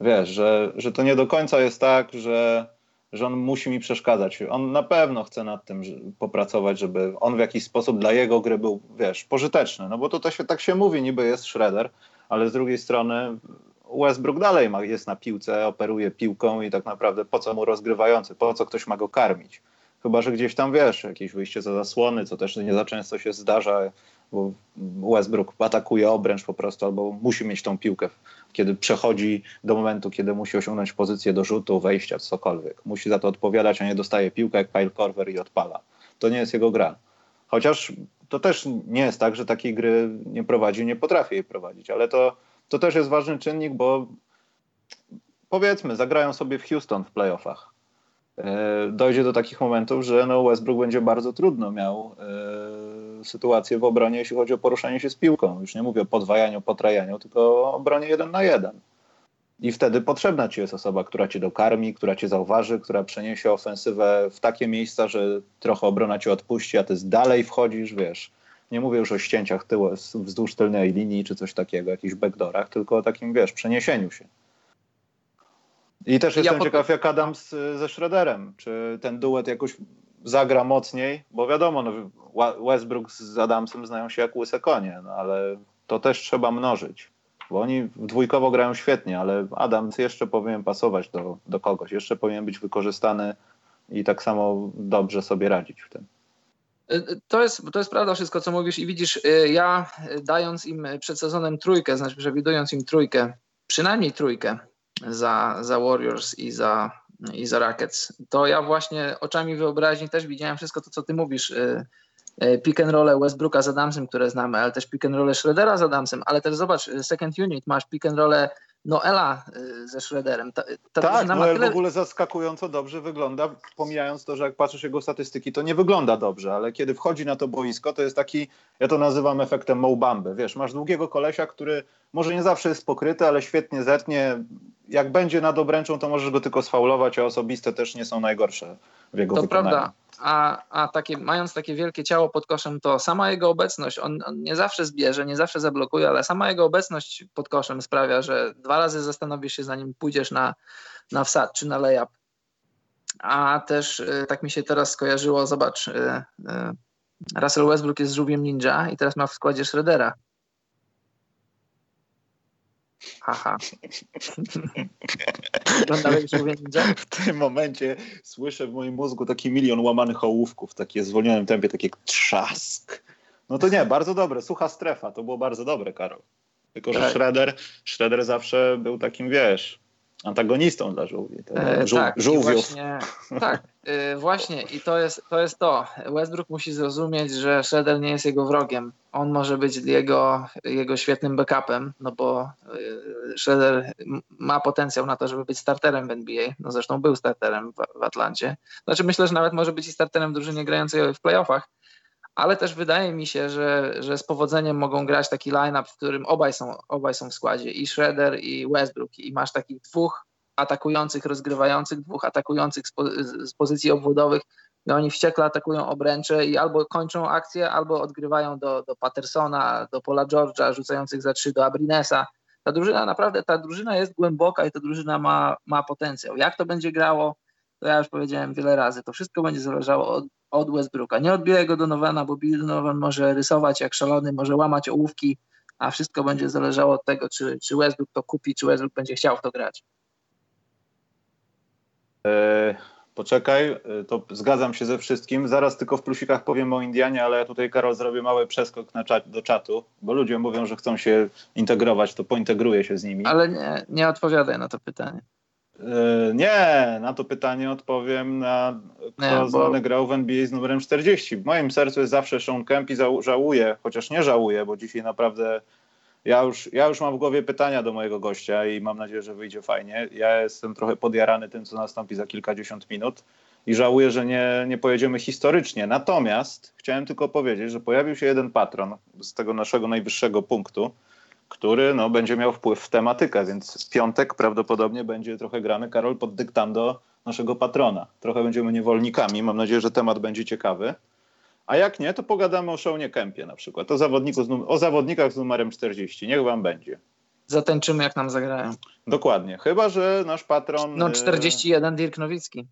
Wiesz, że, że to nie do końca jest tak, że, że on musi mi przeszkadzać. On na pewno chce nad tym popracować, żeby on w jakiś sposób dla jego gry był, wiesz, pożyteczny. No bo to, to się, tak się mówi, niby jest Schroeder, ale z drugiej strony Westbrook dalej ma, jest na piłce, operuje piłką i tak naprawdę po co mu rozgrywający, po co ktoś ma go karmić. Chyba, że gdzieś tam wiesz, jakieś wyjście za zasłony, co też nie za często się zdarza, bo Westbrook atakuje obręcz po prostu, albo musi mieć tą piłkę, kiedy przechodzi do momentu, kiedy musi osiągnąć pozycję do rzutu, wejścia, cokolwiek. Musi za to odpowiadać, a nie dostaje piłkę jak Kyle Korver i odpala. To nie jest jego gra. Chociaż to też nie jest tak, że takiej gry nie prowadzi, nie potrafi jej prowadzić, ale to to też jest ważny czynnik, bo powiedzmy, zagrają sobie w Houston w playoffach. E, dojdzie do takich momentów, że no Westbrook będzie bardzo trudno miał e, sytuację w obronie, jeśli chodzi o poruszanie się z piłką. Już nie mówię o podwajaniu, potrajaniu, tylko o obronie jeden na jeden. I wtedy potrzebna ci jest osoba, która cię dokarmi, która cię zauważy, która przeniesie ofensywę w takie miejsca, że trochę obrona cię odpuści, a ty dalej wchodzisz, wiesz, nie mówię już o ścięciach tyłu, wzdłuż tylnej linii czy coś takiego, jakichś backdoorach, tylko o takim, wiesz, przeniesieniu się. I też jestem ja ciekaw, jak Adams ze Schroederem. Czy ten duet jakoś zagra mocniej? Bo wiadomo, no, Westbrook z Adamsem znają się jak łyse konie, no, ale to też trzeba mnożyć. Bo oni dwójkowo grają świetnie, ale Adams jeszcze powinien pasować do, do kogoś. Jeszcze powinien być wykorzystany i tak samo dobrze sobie radzić w tym. To jest, to jest prawda wszystko, co mówisz i widzisz, y, ja y, dając im przed sezonem trójkę, znaczy przewidując im trójkę, przynajmniej trójkę za, za Warriors i za, i za Rockets, to ja właśnie oczami wyobraźni też widziałem wszystko to, co ty mówisz, y, pick and roll Westbrooka z Adamsem, które znamy, ale też pick and roll Schroedera z Adamsem, ale też zobacz, second unit, masz pick and roll Noela y, ze Schroederem. Ta, ta tak, Noel tyle... w ogóle zaskakująco dobrze wygląda, pomijając to, że jak patrzysz jego statystyki, to nie wygląda dobrze, ale kiedy wchodzi na to boisko, to jest taki, ja to nazywam efektem Mobamby. Wiesz, masz długiego kolesia, który może nie zawsze jest pokryty, ale świetnie zetnie. Jak będzie nad obręczą, to możesz go tylko sfaulować, a osobiste też nie są najgorsze w jego to wykonaniu. Prawda. A, a takie, mając takie wielkie ciało pod koszem, to sama jego obecność, on, on, nie zawsze zbierze, nie zawsze zablokuje, ale sama jego obecność pod koszem sprawia, że dwa razy zastanowisz się, zanim pójdziesz na, na wsad czy na layup. a też tak mi się teraz skojarzyło, zobacz, Russell Westbrook jest żółwiem ninja i teraz ma w składzie Shreddera. Haha. W tym momencie słyszę w moim mózgu taki milion łamanych ołówków, takie w zwolnionym tempie, takie trzask. No to nie, bardzo dobre, sucha strefa, to było bardzo dobre, Karol. Tylko, że tak. Shredder, Shredder zawsze był takim, wiesz, antagonistą dla żółwi. E, żół, tak, żółwiów. Właśnie, tak, y, właśnie i to jest, to jest to. Westbrook musi zrozumieć, że Shredder nie jest jego wrogiem. On może być jego, jego świetnym backupem, no bo y, Shredder ma potencjał na to, żeby być starterem w NBA. No zresztą był starterem w, w Atlancie. Znaczy myślę, że nawet może być i starterem drużyny grającej w playoffach, ale też wydaje mi się, że, że z powodzeniem mogą grać taki line-up, w którym obaj są, obaj są w składzie, i Shredder, i Westbrook, i masz takich dwóch atakujących, rozgrywających, dwóch atakujących z, po, z pozycji obwodowych, i oni wściekle atakują obręcze i albo kończą akcję, albo odgrywają do, do Pattersona, do Paula George'a, rzucających za trzy, do Abrinesa. Ta drużyna naprawdę, ta drużyna jest głęboka i ta drużyna ma, ma potencjał. Jak to będzie grało, to ja już powiedziałem wiele razy, to wszystko będzie zależało od, od Westbrooka. Nie od Billego Donovana, bo Bill Donovan może rysować jak szalony, może łamać ołówki, a wszystko będzie zależało od tego, czy, czy Westbrook to kupi, czy Westbrook będzie chciał w to grać. E, poczekaj, e, to zgadzam się ze wszystkim. Zaraz tylko w plusikach powiem o Indianie, ale ja tutaj, Karol, zrobię mały przeskok na czat, do czatu, bo ludzie mówią, że chcą się integrować, to pointegruję się z nimi. Ale nie, nie odpowiadaj na to pytanie. E, nie, na to pytanie odpowiem na kto nie, bo... grał w NBA z numerem 40. W moim sercu jest zawsze Sean Kemp i żałuję, chociaż nie żałuję, bo dzisiaj naprawdę ja już, ja już mam w głowie pytania do mojego gościa i mam nadzieję, że wyjdzie fajnie. Ja jestem trochę podjarany tym, co nastąpi za kilkadziesiąt minut i żałuję, że nie, nie pojedziemy historycznie. Natomiast chciałem tylko powiedzieć, że pojawił się jeden patron z tego naszego najwyższego punktu, który no, będzie miał wpływ w tematykę, więc w piątek prawdopodobnie będzie trochę grany Karol pod dyktando naszego patrona. Trochę będziemy niewolnikami. Mam nadzieję, że temat będzie ciekawy. A jak nie, to pogadamy o Shawnie Kempie na przykład, o, zawodniku o zawodnikach z numerem 40. Niech wam będzie. Zatańczymy, jak nam zagrają. Dokładnie. Chyba, że nasz patron... No 41 Dirk Nowicki.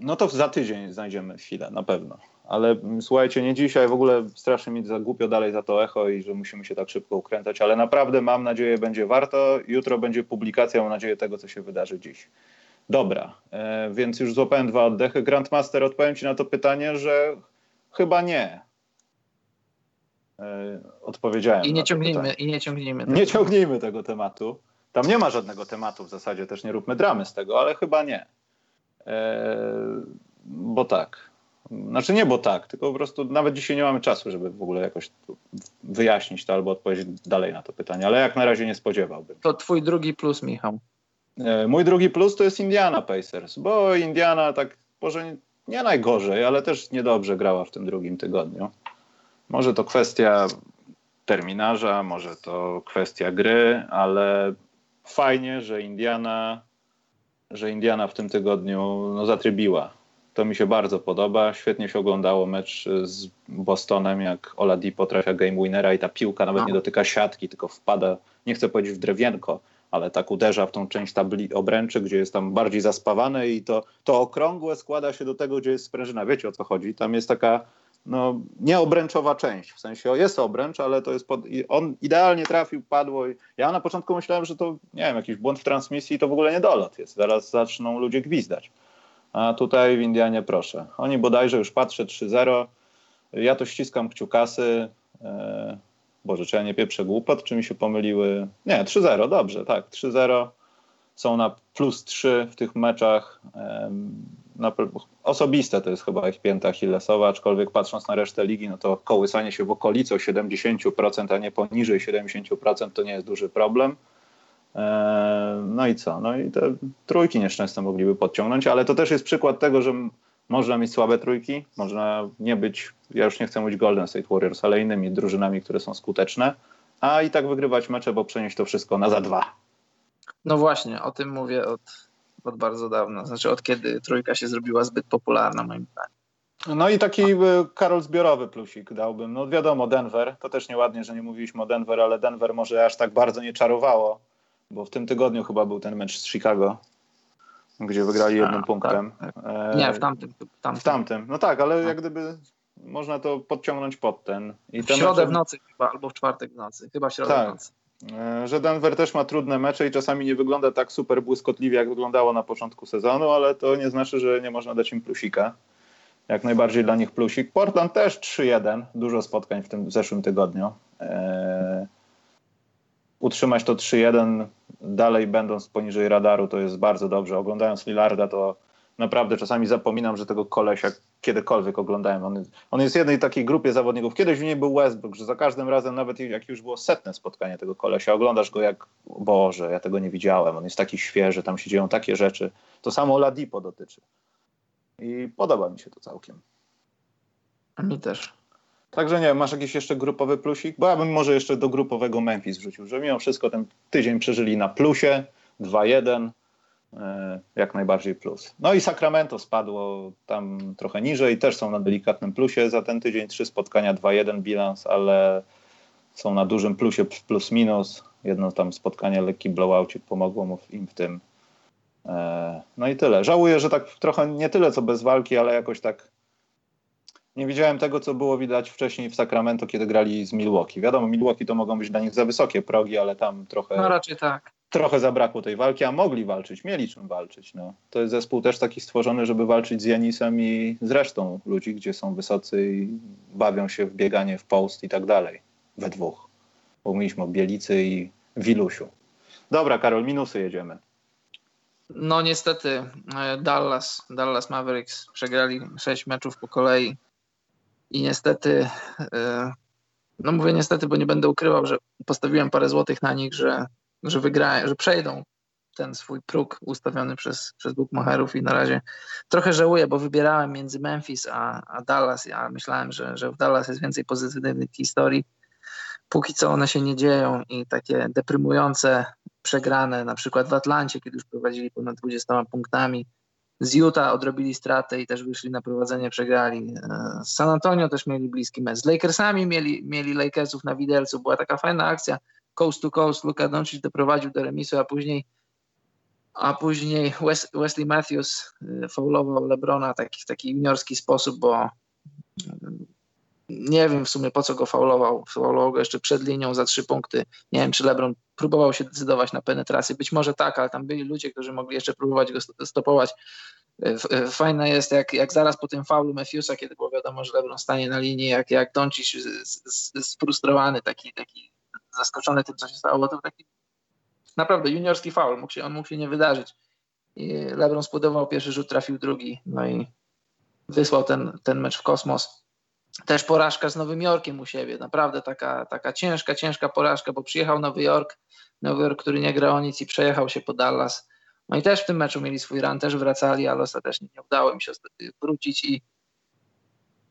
No to za tydzień znajdziemy chwilę, na pewno. Ale słuchajcie, nie dzisiaj, w ogóle strasznie mi za głupio dalej za to echo i że musimy się tak szybko ukręcać, ale naprawdę mam nadzieję, będzie warto. Jutro będzie publikacja, mam nadzieję, tego, co się wydarzy dziś. Dobra, e, więc już złapałem dwa oddechy. Grandmaster, odpowiem Ci na to pytanie, że chyba nie. E, odpowiedziałem. I nie ciągnijmy, i nie ciągnijmy. Tego. Nie ciągnijmy tego tematu. Tam nie ma żadnego tematu w zasadzie, też nie róbmy dramy z tego, ale chyba nie. E, bo tak. Znaczy nie bo tak, tylko po prostu nawet dzisiaj nie mamy czasu, żeby w ogóle jakoś wyjaśnić to albo odpowiedzieć dalej na to pytanie, ale jak na razie nie spodziewałbym. To twój drugi plus, Michał. E, mój drugi plus to jest Indiana Pacers, bo Indiana tak może nie najgorzej, ale też niedobrze grała w tym drugim tygodniu. Może to kwestia terminarza, może to kwestia gry, ale fajnie, że Indiana, że Indiana w tym tygodniu no, zatrybiła. To mi się bardzo podoba. Świetnie się oglądało mecz z Bostonem, jak Oladipo trafia game winnera i ta piłka nawet nie dotyka siatki, tylko wpada, nie chcę powiedzieć w drewienko, ale tak uderza w tą część tabli obręczy, gdzie jest tam bardziej zaspawane i to, to okrągłe składa się do tego, gdzie jest sprężyna. Wiecie o co chodzi? Tam jest taka no, nieobręczowa część, w sensie jest obręcz, ale to jest pod, on idealnie trafił, padło. I ja na początku myślałem, że to, nie wiem, jakiś błąd w transmisji to w ogóle niedolot jest. Zaraz zaczną ludzie gwizdać. A tutaj w Indianie proszę. Oni bodajże już patrzę 3-0. Ja to ściskam kciukasy. E, Boże, czy ja nie pieprzę głupot, czy mi się pomyliły? Nie, 3-0, dobrze, tak, 3-0. Są na plus 3 w tych meczach. Na, osobiste to jest chyba ich pięta Achillesowa, aczkolwiek patrząc na resztę ligi, no to kołysanie się w okolicy 70%, a nie poniżej 70% to nie jest duży problem. No i co? No i te trójki nieszczęsne mogliby podciągnąć, ale to też jest przykład tego, że można mieć słabe trójki, można nie być, ja już nie chcę mówić Golden State Warriors, ale innymi drużynami, które są skuteczne, a i tak wygrywać mecze, bo przenieść to wszystko na za dwa. No właśnie, o tym mówię od, od bardzo dawna, znaczy od kiedy trójka się zrobiła zbyt popularna moim zdaniem. No i taki e, Karol zbiorowy plusik dałbym. No wiadomo, Denver, to też nieładnie, że nie mówiliśmy o Denver, ale Denver może aż tak bardzo nie czarowało, bo w tym tygodniu chyba był ten mecz z Chicago gdzie wygrali jednym A, punktem. Tak, tak. E, Nie, w tamtym, w tamtym. W tamtym. No tak, ale no. jak gdyby można to podciągnąć pod ten. I w środę mecze... w nocy chyba, albo w czwartek w nocy. Chyba w środę tak. w nocy. E, że Denver też ma trudne mecze i czasami nie wygląda tak super błyskotliwie, jak wyglądało na początku sezonu, ale to nie znaczy, że nie można dać im plusika. Jak najbardziej dla nich plusik. Portland też 3-1, dużo spotkań w tym w zeszłym tygodniu. Eee, utrzymać to 3-1 dalej będąc poniżej radaru to jest bardzo dobrze. Oglądając Lillarda to naprawdę czasami zapominam, że tego kolesia kiedykolwiek oglądałem. On, on jest jednej takiej grupie zawodników. Kiedyś w niej był Westbrook, że za każdym razem, nawet jak już było setne spotkanie tego kolesia, oglądasz go jak, Boże, ja tego nie widziałem. On jest taki świeży, tam się dzieją takie rzeczy. To samo Ladipo dotyczy. I podoba mi się to całkiem. Mi też. Także nie masz jakiś jeszcze grupowy plusik? Bo ja bym może jeszcze do grupowego Memphis wrzucił, że mimo wszystko ten tydzień przeżyli na plusie, 2-1, e, jak najbardziej plus. No i Sacramento spadło tam trochę niżej, też są na delikatnym plusie za ten tydzień, trzy spotkania, 2-1 bilans, ale są na dużym plusie plus minus. Jedno tam spotkanie, lekki blowoutik pomogło im w tym. E, no i tyle. Żałuję, że tak trochę nie tyle co bez walki, ale jakoś tak nie widziałem tego, co było widać wcześniej w Sacramento, kiedy grali z Milwaukee. Wiadomo, Milwaukee to mogą być dla nich za wysokie progi, ale tam trochę. No raczej tak. Trochę zabrakło tej walki, a mogli walczyć, mieli czym walczyć. No. To jest zespół też taki stworzony, żeby walczyć z Janisem i z resztą ludzi, gdzie są wysocy i bawią się w bieganie w post i tak dalej. We dwóch. Bo mówiliśmy o Bielicy i Wilusiu. Dobra, Karol, minusy jedziemy. No niestety e, Dallas, Dallas Mavericks przegrali sześć meczów po kolei i niestety, e, no mówię niestety, bo nie będę ukrywał, że postawiłem parę złotych na nich, że, że wygrają, że przejdą ten swój próg ustawiony przez, przez bookmacherów i na razie trochę żałuję, bo wybierałem między Memphis a, a Dallas. Ja myślałem, że, że w Dallas jest więcej pozytywnych historii. Póki co one się nie dzieją i takie deprymujące przegrane, na przykład w Atlancie, kiedy już prowadzili ponad 20 punktami, z Utah odrobili stratę i też wyszli na prowadzenie, przegrali. E, z San Antonio też mieli bliski mecz. Z Lakersami mieli, mieli Lakersów na widelcu. Była taka fajna akcja coast to coast. Luka Doncic doprowadził do remisu, a później a później Wes, Wesley Matthews e, faulował LeBrona w taki, taki juniorski sposób, bo nie wiem w sumie po co go faulował. Faulował go jeszcze przed linią za trzy punkty. Nie wiem, czy LeBron próbował się decydować na penetrację. Być może tak, ale tam byli ludzie, którzy mogli jeszcze próbować go stopować. E, e, fajne jest, jak, jak zaraz po tym faulu Matthewsa, kiedy było wiadomo, że LeBron stanie na linii, jak, jak Doncic sfrustrowany, taki, taki zaskoczony tym, co się stało, to taki naprawdę juniorski faul, mógł się, on mógł się nie wydarzyć. I LeBron spodobał pierwszy rzut, trafił drugi, no i wysłał ten, ten mecz w kosmos. Też porażka z Nowym Jorkiem u siebie, naprawdę taka, taka ciężka, ciężka porażka, bo przyjechał Nowy Jork, Nowy Jork, który nie gra o nic i przejechał się po Dallas. No i też w tym meczu mieli swój run, też wracali, ale ostatecznie nie udało mi się wrócić i,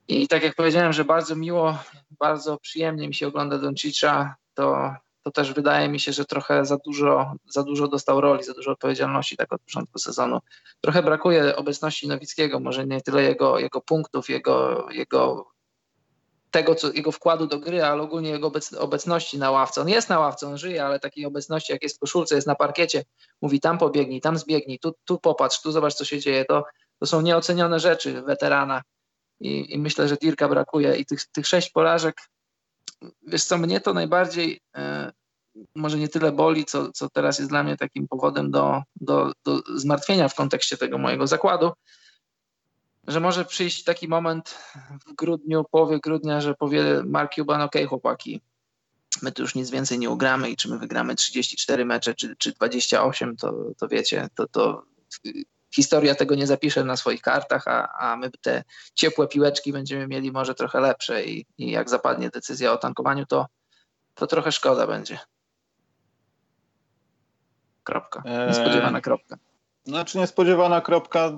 i tak jak powiedziałem, że bardzo miło, bardzo przyjemnie mi się ogląda Doncicza, to, to też wydaje mi się, że trochę za dużo, za dużo dostał roli, za dużo odpowiedzialności tak od początku sezonu. Trochę brakuje obecności Nowickiego, może nie tyle jego, jego punktów, jego, jego tego, co, jego wkładu do gry, ale ogólnie jego obecności na ławce. On jest na ławce, on żyje, ale takiej obecności, jak jest w koszulce, jest na parkiecie, mówi tam pobiegnij, tam zbiegnij, tu, tu popatrz, tu zobacz, co się dzieje. To, to są nieocenione rzeczy weterana i, i myślę, że Dirka brakuje. I tych, tych sześć porażek, wiesz co, mnie to najbardziej e, może nie tyle boli, co, co teraz jest dla mnie takim powodem do, do, do zmartwienia w kontekście tego mojego zakładu, że może przyjść taki moment w grudniu, połowie grudnia, że powie Mark Cuban, ok chłopaki, my tu już nic więcej nie ugramy i czy my wygramy 34 mecze, czy, czy 28, to, to wiecie, to, to historia tego nie zapisze na swoich kartach, a, a my te ciepłe piłeczki będziemy mieli może trochę lepsze i, i jak zapadnie decyzja o tankowaniu, to, to trochę szkoda będzie. Kropka. Niespodziewana eee, kropka. Znaczy niespodziewana kropka.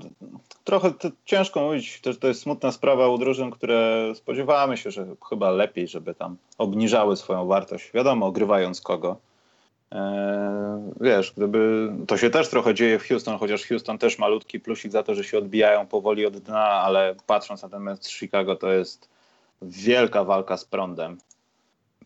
Trochę ciężko mówić, też to jest smutna sprawa u drużyn, które spodziewamy się, że chyba lepiej, żeby tam obniżały swoją wartość. Wiadomo, ogrywając kogo. Eee, wiesz, gdyby to się też trochę dzieje w Houston, chociaż Houston też malutki plusik za to, że się odbijają powoli od dna, ale patrząc na ten mecz z Chicago, to jest wielka walka z prądem.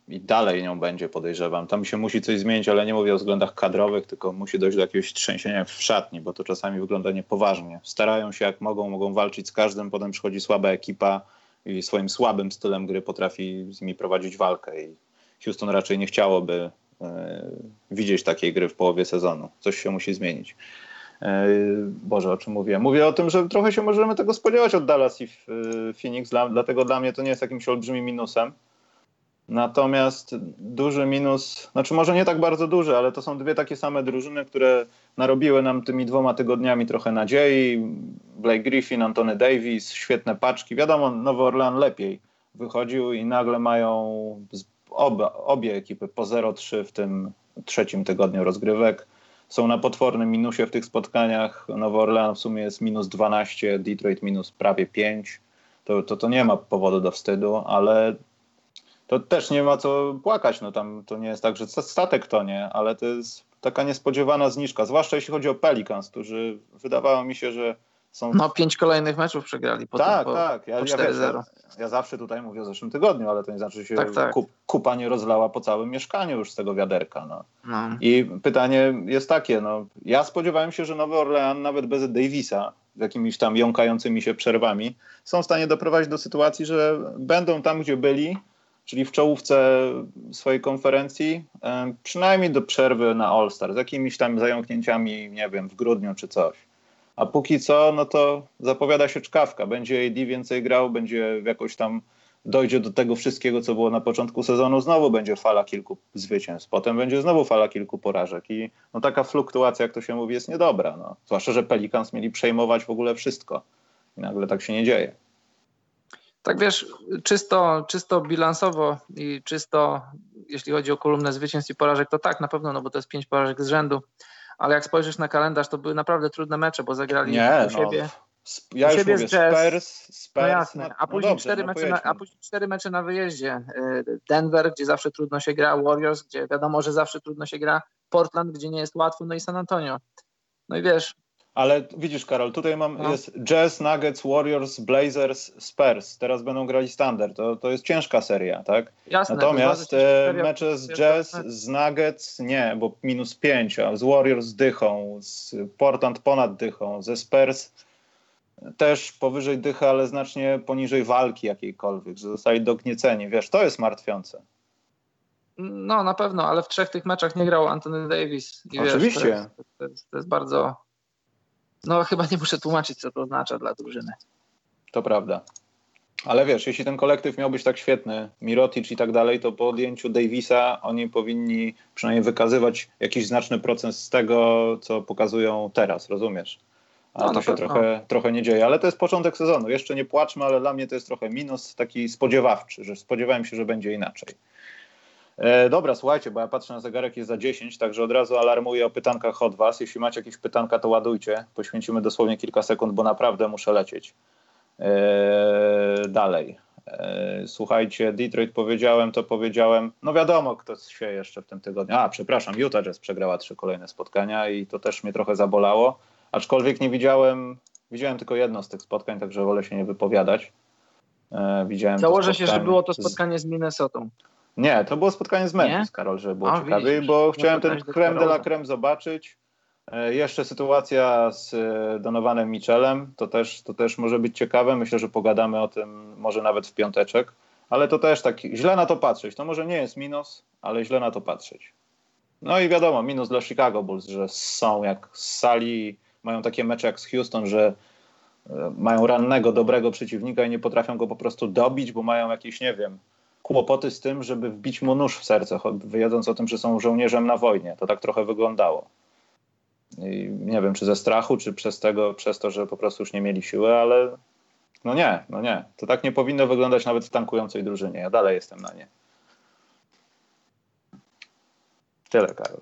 I dalej nią będzie, podejrzewam. Tam się musi coś zmienić, ale nie mówię o względach kadrowych, tylko musi dojść do jakiegoś trzęsienia w szatni, bo to czasami wygląda niepoważnie. Starają się jak mogą, mogą walczyć z każdym, potem przychodzi słaba ekipa i swoim słabym stylem gry potrafi z nimi prowadzić walkę i Houston raczej nie chciałoby e, widzieć takiej gry w połowie sezonu. Coś się musi zmienić. E, Boże, o czym mówię? Mówię o tym, że trochę się możemy tego spodziewać od Dallas i e, Phoenix, dla, dlatego dla mnie to nie jest jakimś olbrzymim minusem. Natomiast duży minus, znaczy może nie tak bardzo duży, ale to są dwie takie same drużyny, które narobiły nam tymi dwoma tygodniami trochę nadziei. Blake Griffin, Antony Davis, świetne paczki. Wiadomo, Nowy Orlean lepiej wychodził i nagle mają oba, obie ekipy po 0-3 w tym trzecim tygodniu rozgrywek. Są na potwornym minusie w tych spotkaniach. Nowy Orlean w sumie jest minus 12, Detroit minus prawie 5. To, to, to nie ma powodu do wstydu, ale to też nie ma co płakać. No tam to nie jest tak, że statek to nie, ale to jest taka niespodziewana zniżka, zwłaszcza jeśli chodzi o Pelicans, którzy wydawało mi się, że są... No pięć kolejnych meczów przegrali. Potem tak, po, tak. Ja, po ja, ja, ja, zawsze tutaj mówię o zeszłym tygodniu, ale to nie znaczy, że się tak, tak. Kup, kupa nie rozlała po całym mieszkaniu już z tego wiaderka. No. No. I pytanie jest takie, no, ja spodziewałem się, że Nowy Orlean nawet bez Davisa, z jakimiś tam jąkającymi się przerwami, są w stanie doprowadzić do sytuacji, że będą tam, gdzie byli, czyli w czołówce swojej konferencji, przynajmniej do przerwy na All-Star, z jakimiś tam zająknięciami, nie wiem, w grudniu czy coś. A póki co, no to zapowiada się czkawka. Będzie AD więcej grał, będzie jakoś tam dojdzie do tego wszystkiego, co było na początku sezonu, znowu będzie fala kilku zwycięstw, potem będzie znowu fala kilku porażek i no, taka fluktuacja, jak to się mówi, jest niedobra. No. Zwłaszcza, że Pelicans mieli przejmować w ogóle wszystko i nagle tak się nie dzieje. Tak wiesz, czysto, czysto bilansowo i czysto jeśli chodzi o kolumnę zwycięstw i porażek, to tak, na pewno, no bo to jest pięć porażek z rzędu, ale jak spojrzysz na kalendarz, to były naprawdę trudne mecze, bo zagrali nie, u siebie. No. Ja już mówię, Spurs, Spurs, no jasne. A później, no dobrze, cztery no mecze na, a później cztery mecze na wyjeździe. Denver, gdzie zawsze trudno się gra, Warriors, gdzie wiadomo, że zawsze trudno się gra, Portland, gdzie nie jest łatwo, no i San Antonio. No i wiesz, ale widzisz, Karol, tutaj mam No. jest Jazz, Nuggets, Warriors, Blazers, Spurs. Teraz będą grali standard. To, to jest ciężka seria, tak? jasne. Natomiast e, mecze z Jazz, jest- z Nuggets nie, bo minus 5, a z Warriors z dychą, z Portland ponad dychą, ze Spurs też powyżej dychy, ale znacznie poniżej walki jakiejkolwiek, że zostali dognieceni. Wiesz, to jest martwiące. No na pewno, ale w trzech tych meczach nie grał Anthony Davis. I wiesz, Oczywiście. to, jest, to, jest, to jest bardzo... No chyba nie muszę tłumaczyć, co to oznacza dla drużyny. To prawda. Ale wiesz, jeśli ten kolektyw miał być tak świetny, Mirotic i tak dalej, to po odjęciu Davisa oni powinni przynajmniej wykazywać jakiś znaczny procent z tego, co pokazują teraz, rozumiesz? A No, to się pewno. trochę, trochę nie dzieje. Ale to jest początek sezonu. Jeszcze nie płaczmy, ale dla mnie to jest trochę minus taki spodziewawczy, że spodziewałem się, że będzie inaczej. E, dobra, słuchajcie, bo ja patrzę na zegarek, jest za 10, także od razu alarmuję o pytankach od Was. Jeśli macie jakieś pytanka, to ładujcie. Poświęcimy dosłownie kilka sekund, bo naprawdę muszę lecieć. E, dalej. E, słuchajcie, Detroit powiedziałem, to powiedziałem. No wiadomo, kto się jeszcze w tym tygodniu. A, przepraszam, Utah Jazz przegrała trzy kolejne spotkania i to też mnie trochę zabolało. Aczkolwiek nie widziałem, widziałem tylko jedno z tych spotkań, także wolę się nie wypowiadać. E, widziałem Założę się, że było to z- spotkanie z Minnesotą. Nie, to było spotkanie z Memphis, Nie? Karol, żeby było A, ciekawiej, widzisz. bo chciałem ten creme de la creme zobaczyć. E, Jeszcze sytuacja z e, Donovanem Michelem, to też, to też może być ciekawe. Myślę, że pogadamy o tym może nawet w piąteczek, ale to też tak źle na to patrzeć. To może nie jest minus, ale źle na to patrzeć. No i wiadomo, minus dla Chicago Bulls, że są jak z sali, mają takie mecze jak z Houston, że e, mają rannego, dobrego przeciwnika i nie potrafią go po prostu dobić, bo mają jakieś, nie wiem, kłopoty z tym, żeby wbić mu nóż w serce, wiedząc o tym, że są żołnierzem na wojnie. To tak trochę wyglądało. I nie wiem, czy ze strachu, czy przez, tego, przez to, że po prostu już nie mieli siły, ale no nie, no nie. To tak nie powinno wyglądać nawet w tankującej drużynie. Ja dalej jestem na nie. Tyle, Karol.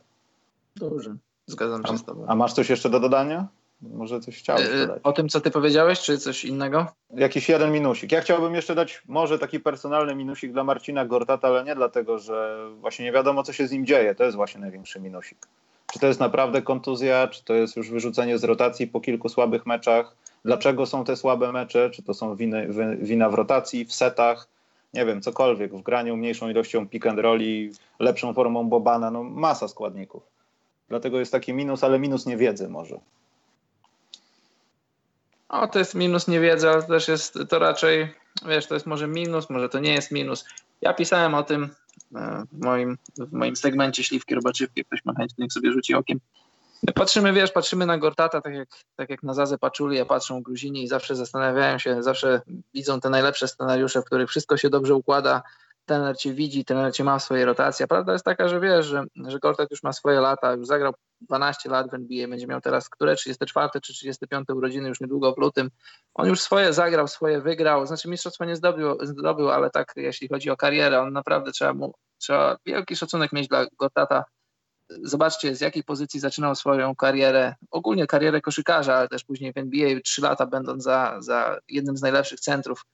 Dobrze, zgadzam się z tobą. A masz coś jeszcze do dodania? Może coś chciałeś E, dodać? O tym, co ty powiedziałeś, czy coś innego? Jakiś jeden minusik. Ja chciałbym jeszcze dać może taki personalny minusik dla Marcina Gortata, ale nie dlatego, że właśnie nie wiadomo, co się z nim dzieje. To jest właśnie największy minusik. Czy to jest naprawdę kontuzja, czy to jest już wyrzucenie z rotacji po kilku słabych meczach? Dlaczego są te słabe mecze? Czy to są winy, wina w rotacji, w setach? nie wiem, cokolwiek, w graniu mniejszą ilością pick and rolli, lepszą formą Bobana, no masa składników. Dlatego jest taki minus, ale minus niewiedzy może. O, to jest minus niewiedzy, ale też jest to raczej, wiesz, to jest może minus, może to nie jest minus. Ja pisałem o tym e, w moim, w moim segmencie śliwki robaczywki, ktoś ma chęć, niech sobie rzuci okiem. Patrzymy, wiesz, patrzymy na Gortata, tak jak, tak jak na Zazę Paczuli, a patrzą Gruzini i zawsze zastanawiają się, zawsze widzą te najlepsze scenariusze, w których wszystko się dobrze układa, trener cię widzi, trener cię ma w swojej rotacji. Prawda jest taka, że wiesz, że, że Gortat już ma swoje lata, już zagrał 12 lat w NBA, będzie miał teraz które 34 czy 35 urodziny już niedługo w lutym. On już swoje zagrał, swoje wygrał, znaczy mistrzostwa nie zdobył, zdobył ale tak jeśli chodzi o karierę, on naprawdę trzeba mu, trzeba wielki szacunek mieć dla Gortata. Zobaczcie, z jakiej pozycji zaczynał swoją karierę, ogólnie karierę koszykarza, ale też później w NBA, 3 lata będąc za, za jednym z najlepszych centrów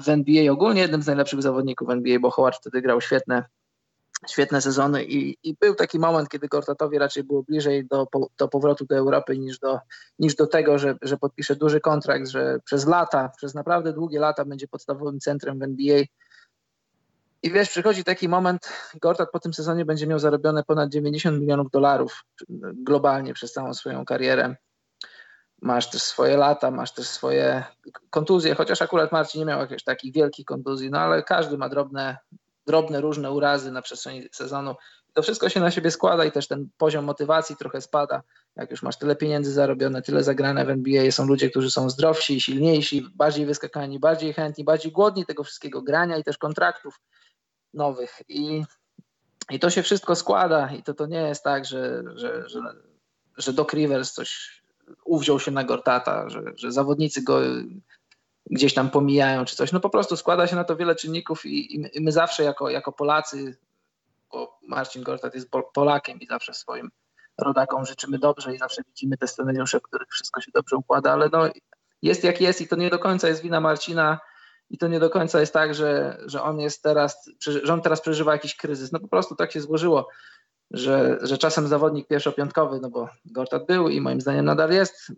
w NBA, ogólnie jednym z najlepszych zawodników NBA, bo Howard wtedy grał świetne, świetne sezony i, i był taki moment, kiedy Gortatowi raczej było bliżej do, do powrotu do Europy niż do, niż do tego, że, że podpisze duży kontrakt, że przez lata, przez naprawdę długie lata będzie podstawowym centrem w NBA. I wiesz, przychodzi taki moment, Gortat po tym sezonie będzie miał zarobione ponad 90 milionów dolarów globalnie przez całą swoją karierę masz też swoje lata, masz też swoje kontuzje, chociaż akurat Marcin nie miał jakichś takich wielkich kontuzji, no ale każdy ma drobne, drobne różne urazy na przestrzeni sezonu. To wszystko się na siebie składa i też ten poziom motywacji trochę spada. Jak już masz tyle pieniędzy zarobione, tyle zagrane w NBA, są ludzie, którzy są zdrowsi, silniejsi, bardziej wyskakani, bardziej chętni, bardziej głodni tego wszystkiego grania i też kontraktów nowych. I, i to się wszystko składa i to, to nie jest tak, że, że, że, że Doc Rivers coś uwziął się na Gortata, że, że zawodnicy go gdzieś tam pomijają czy coś. No po prostu składa się na to wiele czynników i, i my zawsze jako, jako Polacy, bo Marcin Gortat jest Polakiem i zawsze swoim rodakom życzymy dobrze i zawsze widzimy te scenariusze, w których wszystko się dobrze układa, ale no jest jak jest i to nie do końca jest wina Marcina i to nie do końca jest tak, że, że on jest teraz, że on teraz przeżywa jakiś kryzys. No po prostu tak się złożyło że, że czasem zawodnik pierwszopiątkowy, no bo Gortat był i moim zdaniem nadal jest,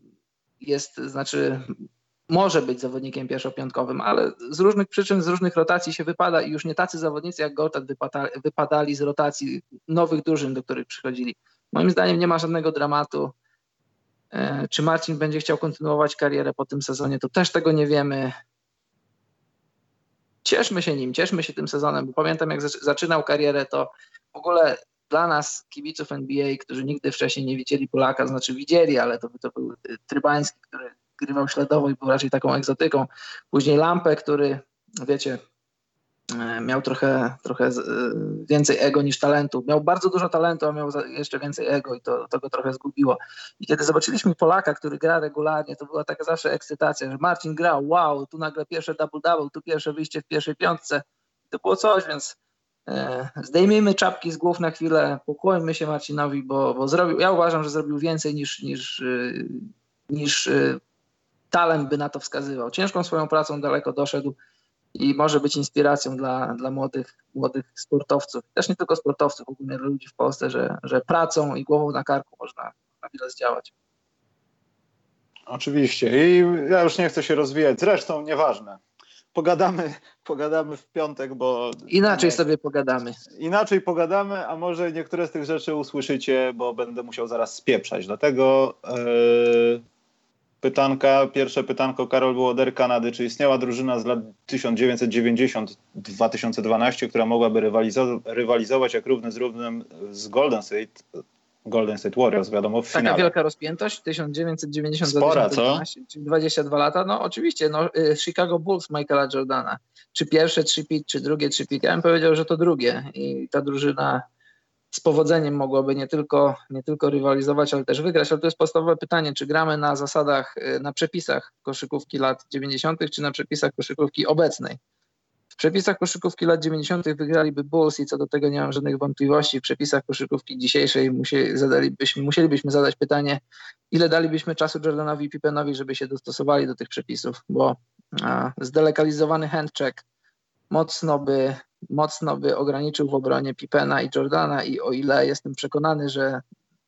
jest, znaczy może być zawodnikiem pierwszopiątkowym, ale z różnych przyczyn, z różnych rotacji się wypada i już nie tacy zawodnicy jak Gortat wypada, wypadali z rotacji nowych drużyn, do których przychodzili. Moim zdaniem nie ma żadnego dramatu. E, czy Marcin będzie chciał kontynuować karierę po tym sezonie, to też tego nie wiemy. Cieszmy się nim, cieszmy się tym sezonem, bo pamiętam jak zaczynał karierę, to w ogóle dla nas, kibiców NBA, którzy nigdy wcześniej nie widzieli Polaka, znaczy widzieli, ale to, to był Trybański, który grywał śladowo i był raczej taką egzotyką. Później Lampę, który, wiecie, e, miał trochę, trochę e, więcej ego niż talentu. Miał bardzo dużo talentu, a miał jeszcze więcej ego i to, to go trochę zgubiło. I kiedy zobaczyliśmy Polaka, który gra regularnie, to była taka zawsze ekscytacja, że Marcin grał, wow, tu nagle pierwsze double-double, tu pierwsze wyjście w pierwszej piątce. To było coś, więc zdejmijmy czapki z głów na chwilę, pokłońmy się Marcinowi, bo, bo zrobił, ja uważam, że zrobił więcej niż, niż, e, niż e, talent by na to wskazywał. Ciężką swoją pracą daleko doszedł i może być inspiracją dla, dla młodych, młodych sportowców. Też nie tylko sportowców, ogólnie dla ludzi w Polsce, że, że pracą i głową na karku można, na wiele zdziałać. Oczywiście i ja już nie chcę się rozwijać, zresztą nieważne pogadamy, pogadamy w piątek, bo. Inaczej sobie pogadamy. Inaczej pogadamy, a może niektóre z tych rzeczy usłyszycie, bo będę musiał zaraz spieprzać. Dlatego yy, pytanka, pierwsze pytanko Karol Wołoder Kanady. Czy istniała drużyna z lat 1990-2012, która mogłaby rywalizo- rywalizować jak równy z równym z Golden State? Golden State Warriors, wiadomo, w Taka finale. wielka rozpiętość, 1990 Spora, co? czyli 22 lata, no oczywiście, no, y, Chicago Bulls Michaela Jordana, czy pierwsze trzy pit, czy drugie trzy pit, ja bym powiedział, że to drugie i ta drużyna z powodzeniem mogłaby nie tylko, nie tylko rywalizować, ale też wygrać, ale to jest podstawowe pytanie, czy gramy na zasadach, y, na przepisach koszykówki lat 90., czy na przepisach koszykówki obecnej przepisach koszykówki lat 90. wygraliby Bulls i co do tego nie mam żadnych wątpliwości. W przepisach koszykówki dzisiejszej musieli, musielibyśmy zadać pytanie, ile dalibyśmy czasu Jordanowi i Pippenowi, żeby się dostosowali do tych przepisów, bo a, zdelekalizowany handcheck mocno by, mocno by ograniczył w obronie Pippena i Jordana i o ile jestem przekonany, że,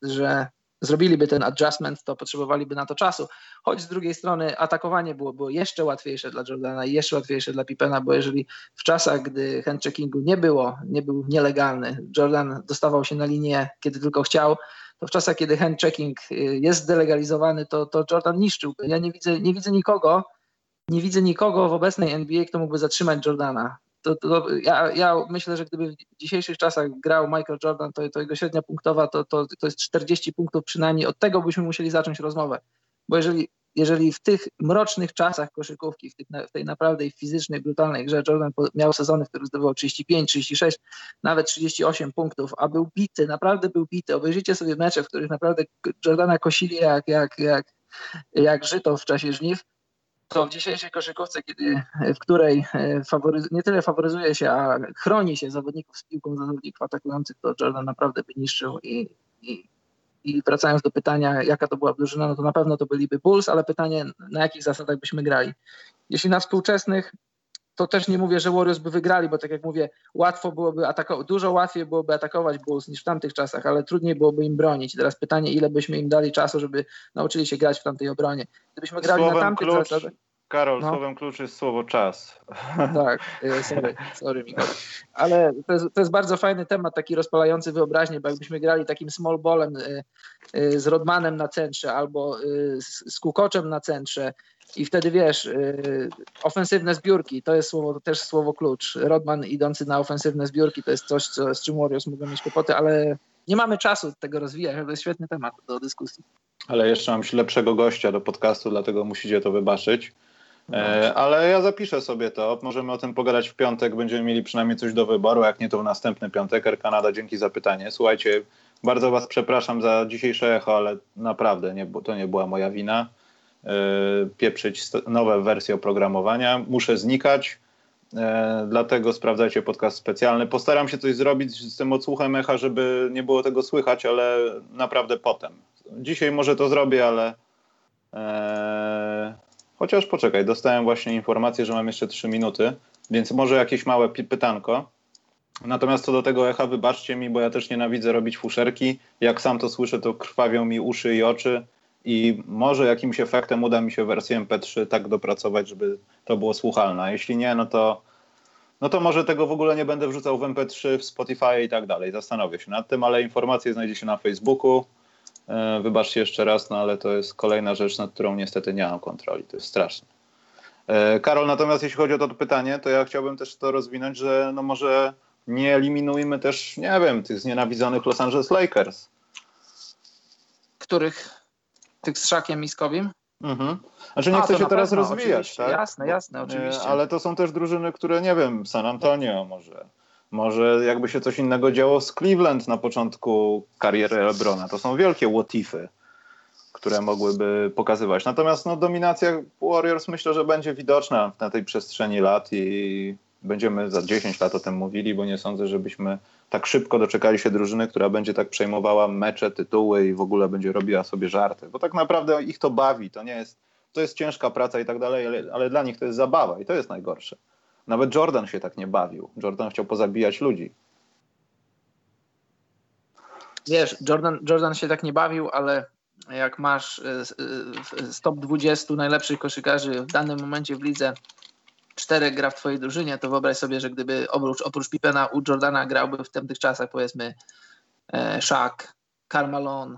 że zrobiliby ten adjustment, to potrzebowaliby na to czasu. Choć z drugiej strony atakowanie było, było jeszcze łatwiejsze dla Jordana i jeszcze łatwiejsze dla Pippena, bo jeżeli w czasach, gdy handcheckingu nie było, nie był nielegalny, Jordan dostawał się na linię, kiedy tylko chciał, to w czasach, kiedy handchecking y, jest delegalizowany, to, to Jordan niszczyłby. Ja nie widzę, nie widzę nikogo, nie widzę nikogo w obecnej NBA, kto mógłby zatrzymać Jordana. To, to, ja, ja, myślę, że gdyby w dzisiejszych czasach grał Michael Jordan, to, to jego średnia punktowa to, to, to jest 40 punktów przynajmniej. Od tego byśmy musieli zacząć rozmowę. Bo jeżeli, jeżeli w tych mrocznych czasach koszykówki, w, tych, w tej naprawdę fizycznej, brutalnej grze Jordan miał sezony, w których zdobywał 35, 36, nawet 38 punktów, a był bity, naprawdę był bity. Obejrzyjcie sobie mecze, w których naprawdę Jordana kosili jak, jak, jak, jak żyto w czasie żniw to w dzisiejszej koszykówce, kiedy, w której e, nie tyle faworyzuje się, a chroni się zawodników z piłką zawodników atakujących, to Jordan naprawdę by niszczył i, i, i wracając do pytania, jaka to była drużyna, no to na pewno to byliby Bulls, ale pytanie, na jakich zasadach byśmy grali. Jeśli na współczesnych, to też nie mówię, że Warriors by wygrali, bo tak jak mówię, łatwo byłoby atakować, dużo łatwiej byłoby atakować Bulls niż w tamtych czasach, ale trudniej byłoby im bronić. teraz pytanie, ile byśmy im dali czasu, żeby nauczyli się grać w tamtej obronie. Gdybyśmy grali Słowem na tamtych klucz, zasadach... Karol, no. słowem klucz jest słowo czas. Tak, y, sorry, sorry Mikołaj. Ale to jest, to jest, bardzo fajny temat, taki rozpalający wyobraźnię, bo jakbyśmy grali takim small ballem y, y, z Rodmanem na centrze albo z, z Kukoczem na centrze i wtedy wiesz, ofensywne zbiórki, to jest słowo, to też słowo klucz. Rodman idący na ofensywne zbiórki to jest coś, co, z czym Warriors mogą mieć kłopoty, ale nie mamy czasu tego rozwijać, to jest świetny temat do dyskusji. Ale jeszcze mam lepszego gościa do podcastu, dlatego musicie to wybaczyć. E, ale ja zapiszę sobie to. Możemy o tym pogadać w piątek. Będziemy mieli przynajmniej coś do wyboru. Jak nie, to w następny piątek. Air Canada, dzięki za pytanie. Słuchajcie, bardzo Was przepraszam za dzisiejsze echo, ale naprawdę nie, to nie była moja wina. E, pieprzyć nowe wersje oprogramowania. Muszę znikać. E, dlatego sprawdzajcie podcast specjalny. Postaram się coś zrobić z tym odsłuchem echa, żeby nie było tego słychać, ale naprawdę potem. Dzisiaj może to zrobię, ale. Chociaż poczekaj, dostałem właśnie informację, że mam jeszcze 3 minuty, więc może jakieś małe pytanko. Natomiast co do tego echa, wybaczcie mi, bo ja też nienawidzę robić fuszerki. Jak sam to słyszę, to krwawią mi uszy i oczy. I może jakimś efektem uda mi się wersję MP3 tak dopracować, żeby to było słuchalne. A jeśli nie, no to, no to może tego w ogóle nie będę wrzucał w MP3, w Spotify i tak dalej. Zastanowię się nad tym, ale informacje znajdzie się na Facebooku. E, wybaczcie jeszcze raz, no ale to jest kolejna rzecz, nad którą niestety nie mam kontroli. To jest straszne. E, Karol, natomiast jeśli chodzi o to pytanie, to ja chciałbym też to rozwinąć, że no może nie eliminujmy też, nie wiem, tych znienawidzonych Los Angeles Lakers. Których? Tych z Szakiem i z Kowim? Mhm. Znaczy nie A, chcę się teraz pewno, rozwijać, tak? Jasne, jasne, oczywiście. Ale to są też drużyny, które, nie wiem, San Antonio może, może jakby się coś innego działo z Cleveland na początku kariery LeBrona. To są wielkie łotify, które mogłyby pokazywać. Natomiast no, dominacja Warriors myślę, że będzie widoczna na tej przestrzeni lat i będziemy za 10 lat o tym mówili, bo nie sądzę, żebyśmy tak szybko doczekali się drużyny, która będzie tak przejmowała mecze, tytuły i w ogóle będzie robiła sobie żarty. Bo tak naprawdę ich to bawi, to nie jest, to jest ciężka praca i tak dalej, ale, ale dla nich to jest zabawa i to jest najgorsze. Nawet Jordan się tak nie bawił. Jordan chciał pozabijać ludzi. Wiesz, Jordan, Jordan się tak nie bawił, ale jak masz stop y, 20 najlepszych koszykarzy w danym momencie w lidze, czterech gra w twojej drużynie, to wyobraź sobie, że gdyby oprócz, oprócz Pippena u Jordana grałby w tamtych czasach powiedzmy e, Shaq, Karl Malone,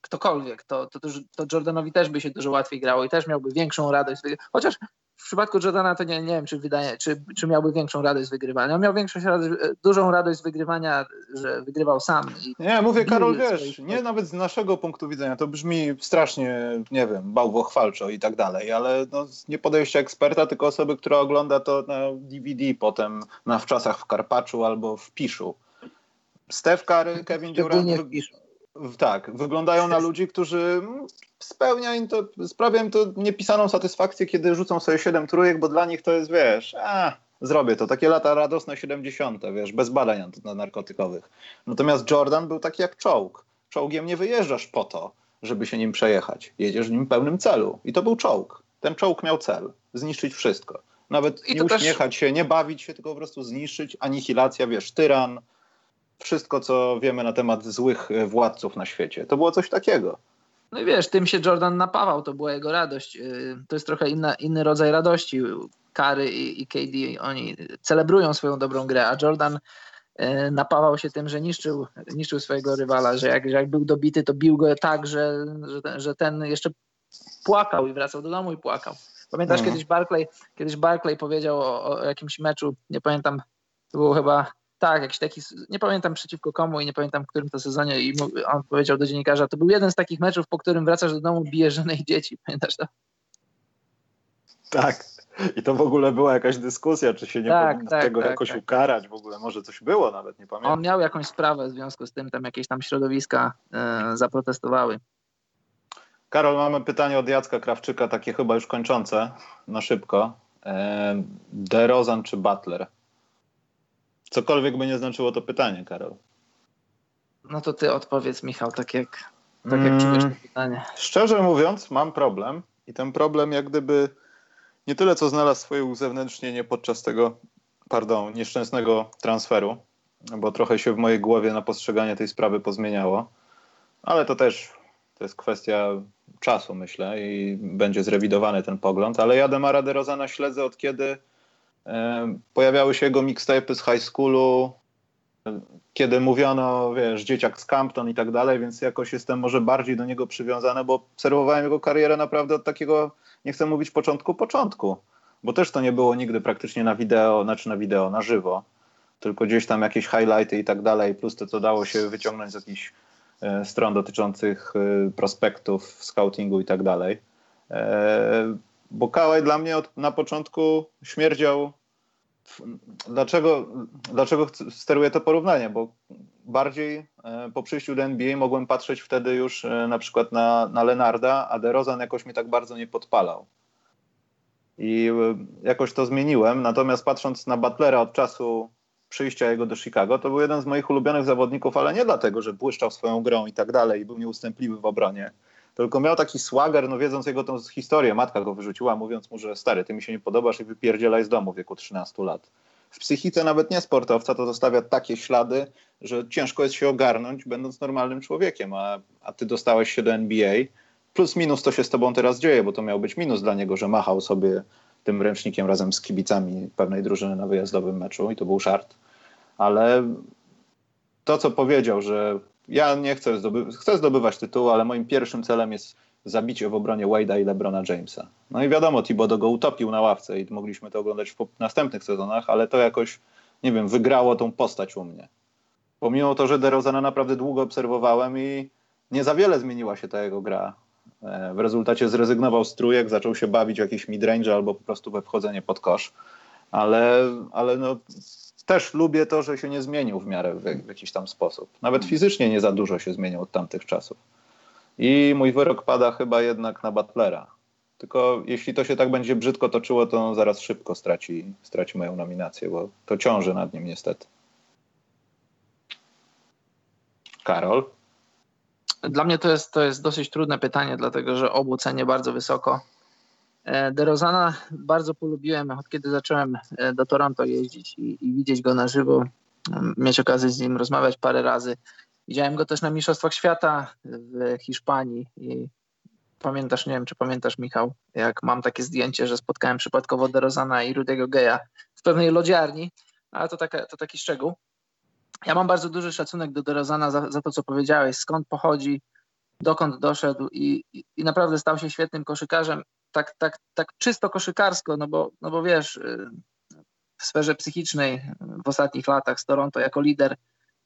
ktokolwiek, to, to, to Jordanowi też by się dużo łatwiej grało i też miałby większą radość. Chociaż w przypadku Jordana to nie, nie wiem, czy, wydaje, czy, czy miałby większą radość z wygrywania. On miał większość radość, dużą radość z wygrywania, że wygrywał sam. nie, mówię Karol, wiesz, nie nawet z naszego punktu widzenia, to brzmi strasznie, nie wiem, bałwochwalczo i tak dalej, ale no, nie podejście eksperta, tylko osoby, która ogląda to na DVD potem na wczasach w Karpaczu albo w Piszu. Steph Curry, Kevin Durant tak, wyglądają na ludzi, którzy spełnia im to, sprawia im to niepisaną satysfakcję, kiedy rzucą sobie 7 trójek, bo dla nich to jest, wiesz, a, zrobię to, takie lata radosne 70., wiesz, bez badań narkotykowych. Natomiast Jordan był taki jak czołg. Czołgiem nie wyjeżdżasz po to, żeby się nim przejechać. Jedziesz nim pełnym celu. I to był czołg. Ten czołg miał cel. Zniszczyć wszystko. Nawet nie uśmiechać też... się, nie bawić się, tylko po prostu zniszczyć. Anihilacja, wiesz, tyran, wszystko, co wiemy na temat złych władców na świecie. To było coś takiego. No i wiesz, tym się Jordan napawał, to była jego radość. Y, to jest trochę inna, inny rodzaj radości. Kary i, i KD, oni celebrują swoją dobrą grę, a Jordan y, napawał się tym, że niszczył, niszczył swojego rywala, że jak, że jak był dobity, to bił go tak, że, że, ten, że ten jeszcze płakał i wracał do domu i płakał. Pamiętasz mhm. kiedyś Barclay, kiedyś Barclay powiedział o, o jakimś meczu, nie pamiętam, to było chyba tak, jakiś taki, nie pamiętam przeciwko komu i nie pamiętam w którym to sezonie i on powiedział do dziennikarza, to był jeden z takich meczów, po którym wracasz do domu, bijesz żonę i dzieci, pamiętasz to? Tak. I to w ogóle była jakaś dyskusja, czy się nie tak, powinno tak, tego tak, jakoś tak. ukarać, w ogóle może coś było nawet, nie pamiętam. On miał jakąś sprawę w związku z tym, tam jakieś tam środowiska e, zaprotestowały. Karol, mamy pytanie od Jacka Krawczyka, takie chyba już kończące, na szybko. E, DeRozan czy Butler? Cokolwiek by nie znaczyło to pytanie, Karol. No to ty odpowiedz, Michał, tak jak, tak jak czujesz to pytanie. Szczerze mówiąc, mam problem i ten problem jak gdyby nie tyle co znalazł swoje uzewnętrznienie podczas tego, pardon, nieszczęsnego transferu, bo trochę się w mojej głowie na postrzeganie tej sprawy pozmieniało, ale to też to jest kwestia czasu, myślę, i będzie zrewidowany ten pogląd, ale ja Demara DeRozana śledzę od kiedy Pojawiały się jego mixtape z high schoolu, kiedy mówiono, wiesz, dzieciak z Campton i tak dalej, więc jakoś jestem może bardziej do niego przywiązany, bo obserwowałem jego karierę naprawdę od takiego, nie chcę mówić początku, początku, bo też to nie było nigdy praktycznie na wideo, znaczy na wideo, na żywo, tylko gdzieś tam jakieś highlighty i tak dalej, plus to, co dało się wyciągnąć z jakichś e, stron dotyczących e, prospektów, scoutingu i tak dalej. Bo Kałaj dla mnie od, na początku śmierdział. Dlaczego, dlaczego steruję to porównanie? Bo bardziej e, po przyjściu do NBA mogłem patrzeć wtedy już e, na przykład na, na Lenarda, a DeRozan jakoś mi tak bardzo nie podpalał. I e, jakoś to zmieniłem. Natomiast patrząc na Butlera od czasu przyjścia jego do Chicago, to był jeden z moich ulubionych zawodników, ale nie dlatego, że błyszczał swoją grą i tak dalej i był nieustępliwy w obronie tylko miał taki swagger, no wiedząc jego tą historię, matka go wyrzuciła, mówiąc mu, że stary, ty mi się nie podobasz i wypierdzielaj z domu w wieku 13 lat. W psychice nawet nie sportowca to zostawia takie ślady, że ciężko jest się ogarnąć, będąc normalnym człowiekiem, a, a ty dostałeś się do NBA. Plus minus to się z tobą teraz dzieje, bo to miał być minus dla niego, że machał sobie tym ręcznikiem razem z kibicami pewnej drużyny na wyjazdowym meczu i to był żart. Ale to, co powiedział, że ja nie chcę, zdoby chcę zdobywać tytułu, ale moim pierwszym celem jest zabicie w obronie Wade'a i LeBrona Jamesa. No i wiadomo, Thibodeau go utopił na ławce i mogliśmy to oglądać w następnych sezonach, ale to jakoś, nie wiem, wygrało tą postać u mnie. Pomimo to, że DeRozana naprawdę długo obserwowałem i nie za wiele zmieniła się ta jego gra. E, w rezultacie zrezygnował z trójek, zaczął się bawić w jakieś midrange albo po prostu we wchodzenie pod kosz. Ale, ale no, też lubię to, że się nie zmienił w miarę w, w jakiś tam sposób. Nawet fizycznie nie za dużo się zmienił od tamtych czasów. I mój wyrok pada chyba jednak na Butlera. Tylko jeśli to się tak będzie brzydko toczyło, to on zaraz szybko straci, straci moją nominację, bo to ciąży nad nim niestety. Karol? Dla mnie to jest, to jest dosyć trudne pytanie, dlatego że obu cenię bardzo wysoko. E, DeRozana bardzo polubiłem, od kiedy zacząłem e, do Toronto jeździć i, i, widzieć go na żywo, mieć okazję z nim rozmawiać parę razy. Widziałem go też na Mistrzostwach Świata w Hiszpanii i pamiętasz, nie wiem czy pamiętasz Michał, jak mam takie zdjęcie, że spotkałem przypadkowo DeRozana i Rudiego Geja w pewnej lodziarni, ale to, taka, to taki szczegół. Ja mam bardzo duży szacunek do DeRozana za, za to, co powiedziałeś, skąd pochodzi, dokąd doszedł i, i, i naprawdę stał się świetnym koszykarzem tak, tak, tak czysto koszykarsko, no bo, no bo wiesz, y, w sferze psychicznej w ostatnich latach z Toronto jako lider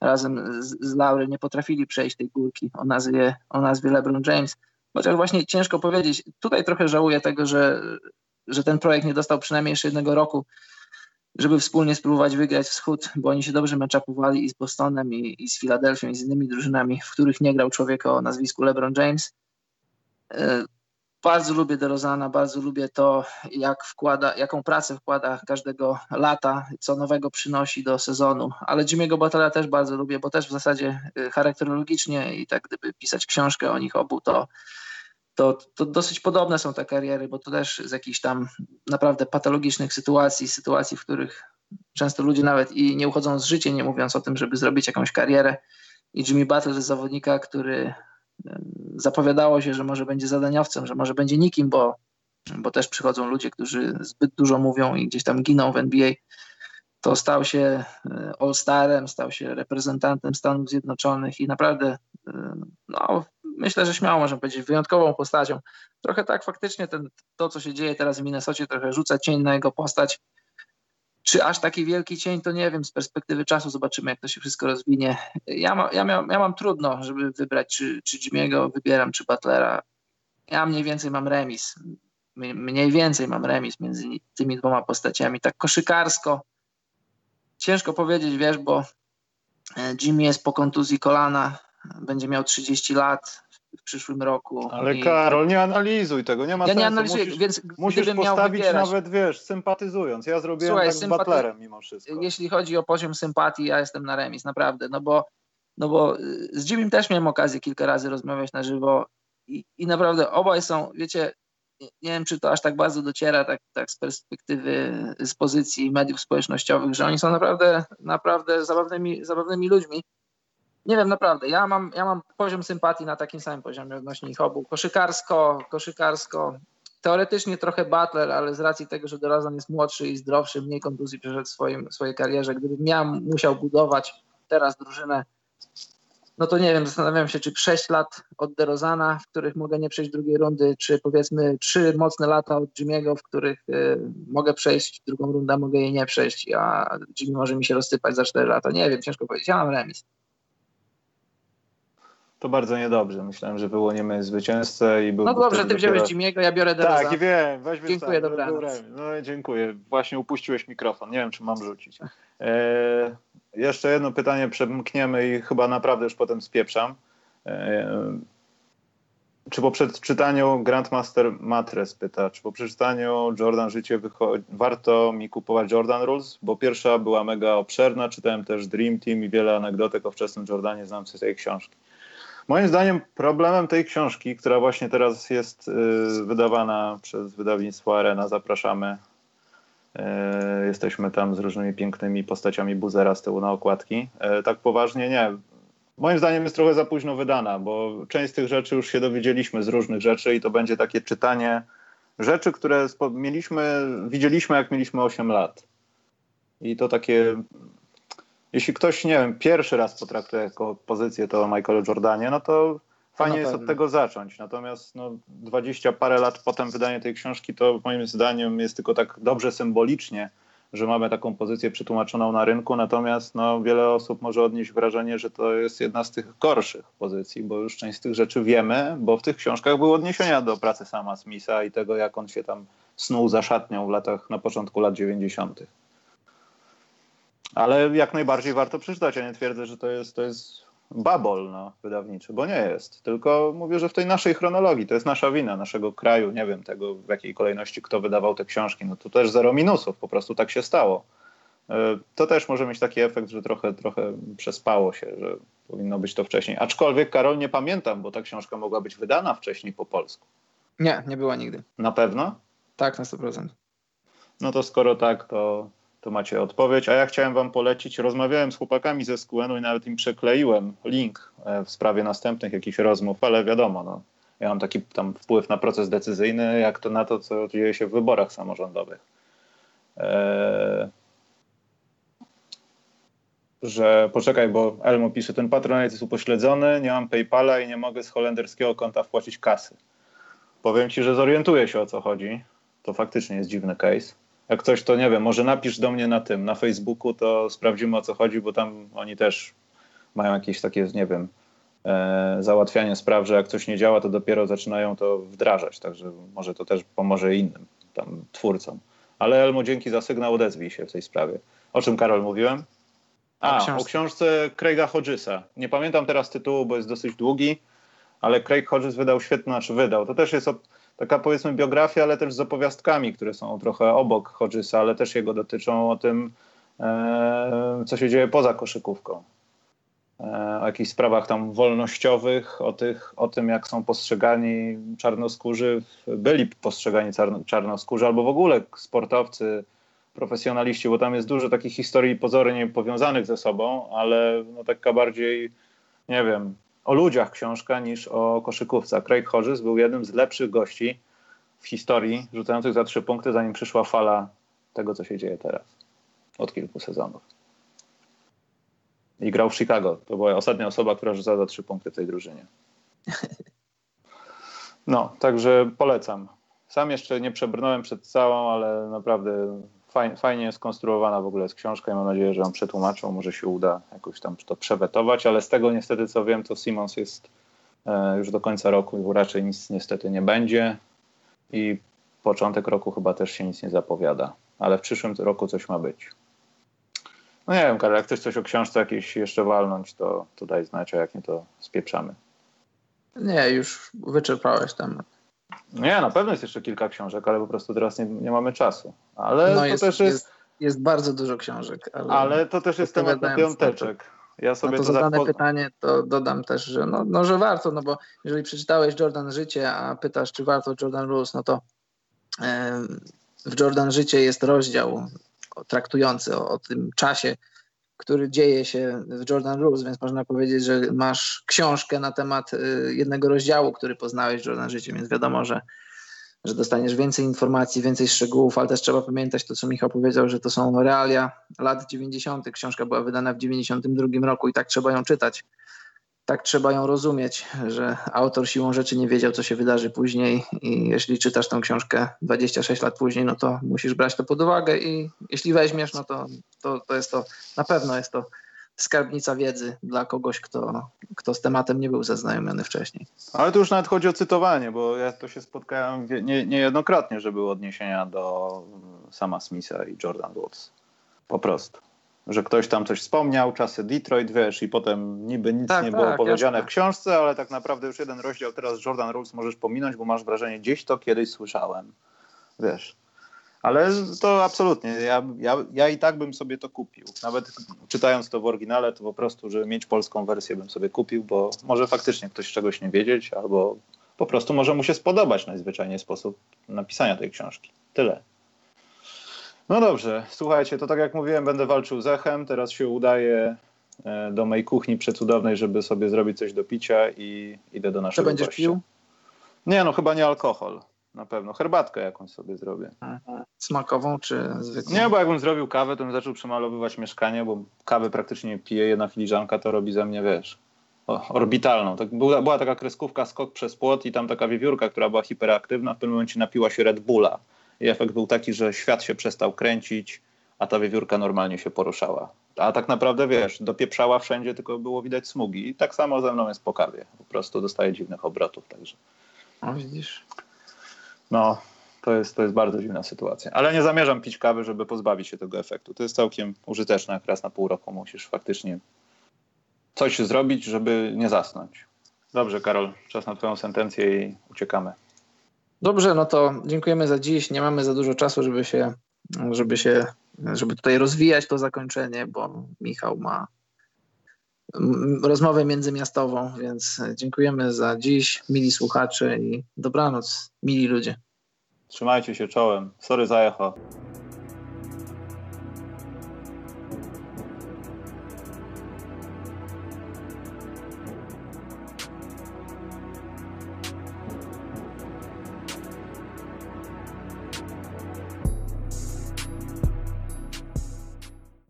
razem z, z Laury nie potrafili przejść tej górki o nazwie, o nazwie LeBron James. Chociaż właśnie ciężko powiedzieć, tutaj trochę żałuję tego, że, że ten projekt nie dostał przynajmniej jeszcze jednego roku, żeby wspólnie spróbować wygrać wschód, bo oni się dobrze meczapowali i z Bostonem, i, i z Filadelfią, i z innymi drużynami, w których nie grał człowiek o nazwisku LeBron James. Bardzo lubię DeRozana, bardzo lubię to, jak wkłada, jaką pracę wkłada każdego lata, co nowego przynosi do sezonu. Ale Jimmy'ego Butlera też bardzo lubię, bo też w zasadzie y, charakterologicznie i tak gdyby pisać książkę o nich obu, to, to, to dosyć podobne są te kariery, bo to też z jakichś tam naprawdę patologicznych sytuacji, sytuacji, w których często ludzie nawet i nie uchodzą z życia, nie mówiąc o tym, żeby zrobić jakąś karierę. I Jimmy Butler jest zawodnika, który zapowiadało się, że może będzie zadaniowcem, że może będzie nikim, bo, bo też przychodzą ludzie, którzy zbyt dużo mówią i gdzieś tam giną w NBA. To stał się e, All-Starem, stał się reprezentantem Stanów Zjednoczonych i naprawdę, e, no, myślę, że śmiało można powiedzieć, wyjątkową postacią. Trochę tak faktycznie ten, to, co się dzieje teraz w Minnesocie, trochę rzuca cień na jego postać. Czy aż taki wielki cień, to nie wiem, z perspektywy czasu zobaczymy, jak to się wszystko rozwinie. Ja, ma, ja, ja mam trudno, żeby wybrać, czy, czy Jimmy'ego wybieram, czy Butlera. Ja mniej więcej mam remis. Mniej więcej mam remis między tymi dwoma postaciami. Tak koszykarsko ciężko powiedzieć, wiesz, bo e, Jimmy jest po kontuzji kolana, będzie miał 30 lat, w przyszłym roku. Ale I... Karol, nie analizuj tego, nie ma ja sensu. nie analizuję, musisz, więc musisz postawić nawet, wiesz, sympatyzując. Ja zrobiłem Słuchaj, tak z Butlerem mimo wszystko. Jeśli chodzi o poziom sympatii, ja jestem na remis, naprawdę, no bo, no bo y, z Jimmy też miałem okazję kilka razy rozmawiać na żywo i, i naprawdę obaj są, wiecie, nie wiem, czy to aż tak bardzo dociera tak, tak z perspektywy, z pozycji mediów społecznościowych, że oni są naprawdę, naprawdę zabawnymi, zabawnymi ludźmi nie wiem, naprawdę, ja mam, ja mam poziom sympatii na takim samym poziomie odnośnie ich obu. Koszykarsko, koszykarsko, teoretycznie trochę Butler, ale z racji tego, że Dorazan jest młodszy i zdrowszy, mniej kontuzji przeszedł w swoim, swojej karierze, gdybym miał, musiał budować teraz drużynę, no to nie wiem, zastanawiam się, czy 6 lat od DeRozana, w których mogę nie przejść drugiej rundy, czy powiedzmy 3 mocne lata od Jimmy'ego, w których y, mogę przejść drugą rundę, mogę jej nie przejść, a Jimmy może mi się rozsypać za 4 lata. Nie wiem, ciężko powiedzieć. Ja mam remis. To bardzo niedobrze. Myślałem, że wyłoniemy zwycięzcę i był. No dobrze, ty wziąłeś Jimiego, ja biorę Deroza. Tak, i wiem, weźmy Dziękuję, tak, dobranoc. No dziękuję. Właśnie upuściłeś mikrofon. Nie wiem, czy mam rzucić. E, jeszcze jedno pytanie przemkniemy i chyba naprawdę już potem spieprzam. E, czy po przeczytaniu Grandmaster Matres pyta, czy po przeczytaniu Jordan Życie warto mi kupować Jordan Rules? Bo pierwsza była mega obszerna, czytałem też Dream Team i wiele anegdotek o wczesnym Jordanie, znam z tej książki. Moim zdaniem problemem tej książki, która właśnie teraz jest y, wydawana przez wydawnictwo Arena, zapraszamy. Y, jesteśmy tam z różnymi pięknymi postaciami buzera z tyłu na okładki. Y, tak poważnie nie. Moim zdaniem jest trochę za późno wydana, bo część z tych rzeczy już się dowiedzieliśmy z różnych rzeczy i to będzie takie czytanie rzeczy, które mieliśmy, widzieliśmy jak mieliśmy 8 lat. I to takie jeśli ktoś, nie wiem, pierwszy raz potraktuje jako pozycję to Michael Jordanie, no to fajnie jest od tego zacząć. Natomiast no, 20 parę lat potem wydanie tej książki to moim zdaniem jest tylko tak dobrze symbolicznie, że mamy taką pozycję przetłumaczoną na rynku, natomiast no, wiele osób może odnieść wrażenie, że to jest jedna z tych gorszych pozycji, bo już część z tych rzeczy wiemy, bo w tych książkach były odniesienia do pracy sama Smitha i tego, jak on się tam snuł za szatnią w latach, na początku lat 90. Ale jak najbardziej warto przeczytać. Ja nie twierdzę, że to jest, to jest babol no, wydawniczy, bo nie jest. Tylko mówię, że w tej naszej chronologii to jest nasza wina, naszego kraju, nie wiem tego w jakiej kolejności kto wydawał te książki. No to też zero minusów, po prostu tak się stało. E, to też może mieć taki efekt, że trochę, trochę przespało się, że powinno być to wcześniej. Aczkolwiek, Karol, nie pamiętam, bo ta książka mogła być wydana wcześniej po polsku. Nie, nie była nigdy. Na pewno? Tak, na 100%. No to skoro tak, to, to macie odpowiedź. A ja chciałem wam polecić, rozmawiałem z chłopakami ze SQN-u i nawet im przekleiłem link e, w sprawie następnych jakichś rozmów, ale wiadomo, no, ja mam taki tam wpływ na proces decyzyjny, jak to na to, co dzieje się w wyborach samorządowych. Eee, że poczekaj, bo Elmo pisze, ten patronat jest upośledzony, nie mam PayPala i nie mogę z holenderskiego konta wpłacić kasy. Powiem ci, że zorientuję się o co chodzi. To faktycznie jest dziwny case jak coś, to nie wiem, może napisz do mnie na tym, na Facebooku, to sprawdzimy o co chodzi, bo tam oni też mają jakieś takie, nie wiem, e, załatwianie spraw, że jak coś nie działa, to dopiero zaczynają to wdrażać, także może to też pomoże innym tam twórcom. Ale Elmo, dzięki za sygnał, odezwij się w tej sprawie. O czym, Karol, mówiłem? A, o książce Craiga Hodgesa. Nie pamiętam teraz tytułu, bo jest dosyć długi, ale Craig Hodges wydał świetną, znaczy wydał. To też jest od taka powiedzmy biografia, ale też z opowiastkami, które są trochę obok Hodgesa, ale też jego dotyczą o tym, e, co się dzieje poza koszykówką. E, o jakichś sprawach tam wolnościowych, o, tych, o tym, jak są postrzegani czarnoskórzy, byli postrzegani czarnoskórzy, albo w ogóle sportowcy, profesjonaliści, bo tam jest dużo takich historii pozornie powiązanych ze sobą, ale no taka bardziej, nie wiem, o ludziach książka niż o koszykówce. Craig Hodges był jednym z lepszych gości w historii rzucających za trzy punkty, zanim przyszła fala tego, co się dzieje teraz. Od kilku sezonów. I grał w Chicago. To była ostatnia osoba, która rzucała za trzy punkty w tej drużynie. No, także polecam. Sam jeszcze nie przebrnąłem przed całą, ale naprawdę fajnie, fajnie skonstruowana w ogóle jest książka i mam nadzieję, że ją przetłumaczą. Może się uda jakoś tam to przewetować, ale z tego niestety co wiem, to Simons jest e, już do końca roku raczej nic niestety nie będzie i początek roku chyba też się nic nie zapowiada, ale w przyszłym roku coś ma być. No nie wiem, Karol, jak chcesz coś o książce jakieś jeszcze walnąć, to, to daj znać, a jak nie, to spieprzamy. Nie, już wyczerpałeś temat. Nie, na pewno jest jeszcze kilka książek, ale po prostu teraz nie, nie mamy czasu. Ale no to jest, też jest, jest, jest. bardzo dużo książek. Ale, ale to też jest temat na piąteczek. Ja sobie na to, to zadane tak po... pytanie to dodam też, że, no, no, że warto, no bo jeżeli przeczytałeś Jordan Życie, a pytasz, czy warto Jordan Rules, no to w Jordan Życie jest rozdział traktujący o, o tym czasie, który dzieje się w Jordan Rules, więc można powiedzieć, że masz książkę na temat y, jednego rozdziału, który poznałeś w Jordan Życie, więc wiadomo, że, że dostaniesz więcej informacji, więcej szczegółów, ale też trzeba pamiętać to, co Michał powiedział, że to są realia lat 90. Książka była wydana w 92 roku i tak trzeba ją czytać tak trzeba ją rozumieć, że autor siłą rzeczy nie wiedział, co się wydarzy później i jeśli czytasz tą książkę 26 lat później, no to musisz brać to pod uwagę i jeśli weźmiesz, no to, to, to jest to, na pewno jest to skarbnica wiedzy dla kogoś, kto, kto z tematem nie był zaznajomiony wcześniej. Ale tu już nawet chodzi o cytowanie, bo ja to się spotkałem nie, niejednokrotnie, że były odniesienia do sama Smitha i Jordan Woods. Po prostu że ktoś tam coś wspomniał, czasy Detroit, wiesz, i potem niby nic tak, nie było tak, powiedziane jasne. w książce, ale tak naprawdę już jeden rozdział teraz Jordan Rules możesz pominąć, bo masz wrażenie, gdzieś to kiedyś słyszałem, wiesz. Ale to absolutnie, ja, ja, ja i tak bym sobie to kupił. Nawet czytając to w oryginale, to po prostu, żeby mieć polską wersję bym sobie kupił, bo może faktycznie ktoś czegoś nie wiedzieć, albo po prostu może mu się spodobać najzwyczajniej sposób napisania tej książki. Tyle. No dobrze, słuchajcie, to tak jak mówiłem, będę walczył z echem. Teraz się udaję e, do mojej kuchni przecudownej, żeby sobie zrobić coś do picia i idę do naszego Co będziesz gościa. pił? Nie, no chyba nie alkohol. Na pewno. Herbatkę jakąś sobie zrobię. Smakową czy zwykłą? Nie, bo jakbym zrobił kawę, to bym zaczął przemalowywać mieszkanie, bo kawy praktycznie nie piję. Jedna filiżanka to robi ze mnie, wiesz, orbitalną. Tak, była, była taka kreskówka skok przez płot i tam taka wiewiórka, która była hiperaktywna, w pewnym momencie napiła się Red Bulla i efekt był taki, że świat się przestał kręcić, a ta wiewiórka normalnie się poruszała. A tak naprawdę, wiesz, dopieprzała wszędzie, tylko było widać smugi. I tak samo ze mną jest po kawie. Po prostu dostaje dziwnych obrotów, także. No widzisz. No, to jest, to jest bardzo dziwna sytuacja. Ale nie zamierzam pić kawy, żeby pozbawić się tego efektu. To jest całkiem użyteczne, jak raz na pół roku musisz faktycznie coś zrobić, żeby nie zasnąć. Dobrze, Karol, czas na twoją sentencję i uciekamy. Dobrze, no to dziękujemy za dziś. Nie mamy za dużo czasu, żeby się, żeby się, żeby tutaj rozwijać to zakończenie, bo Michał ma rozmowę międzymiastową, więc dziękujemy za dziś, mili słuchacze i dobranoc, mili ludzie. Trzymajcie się czołem. Sorry za echo.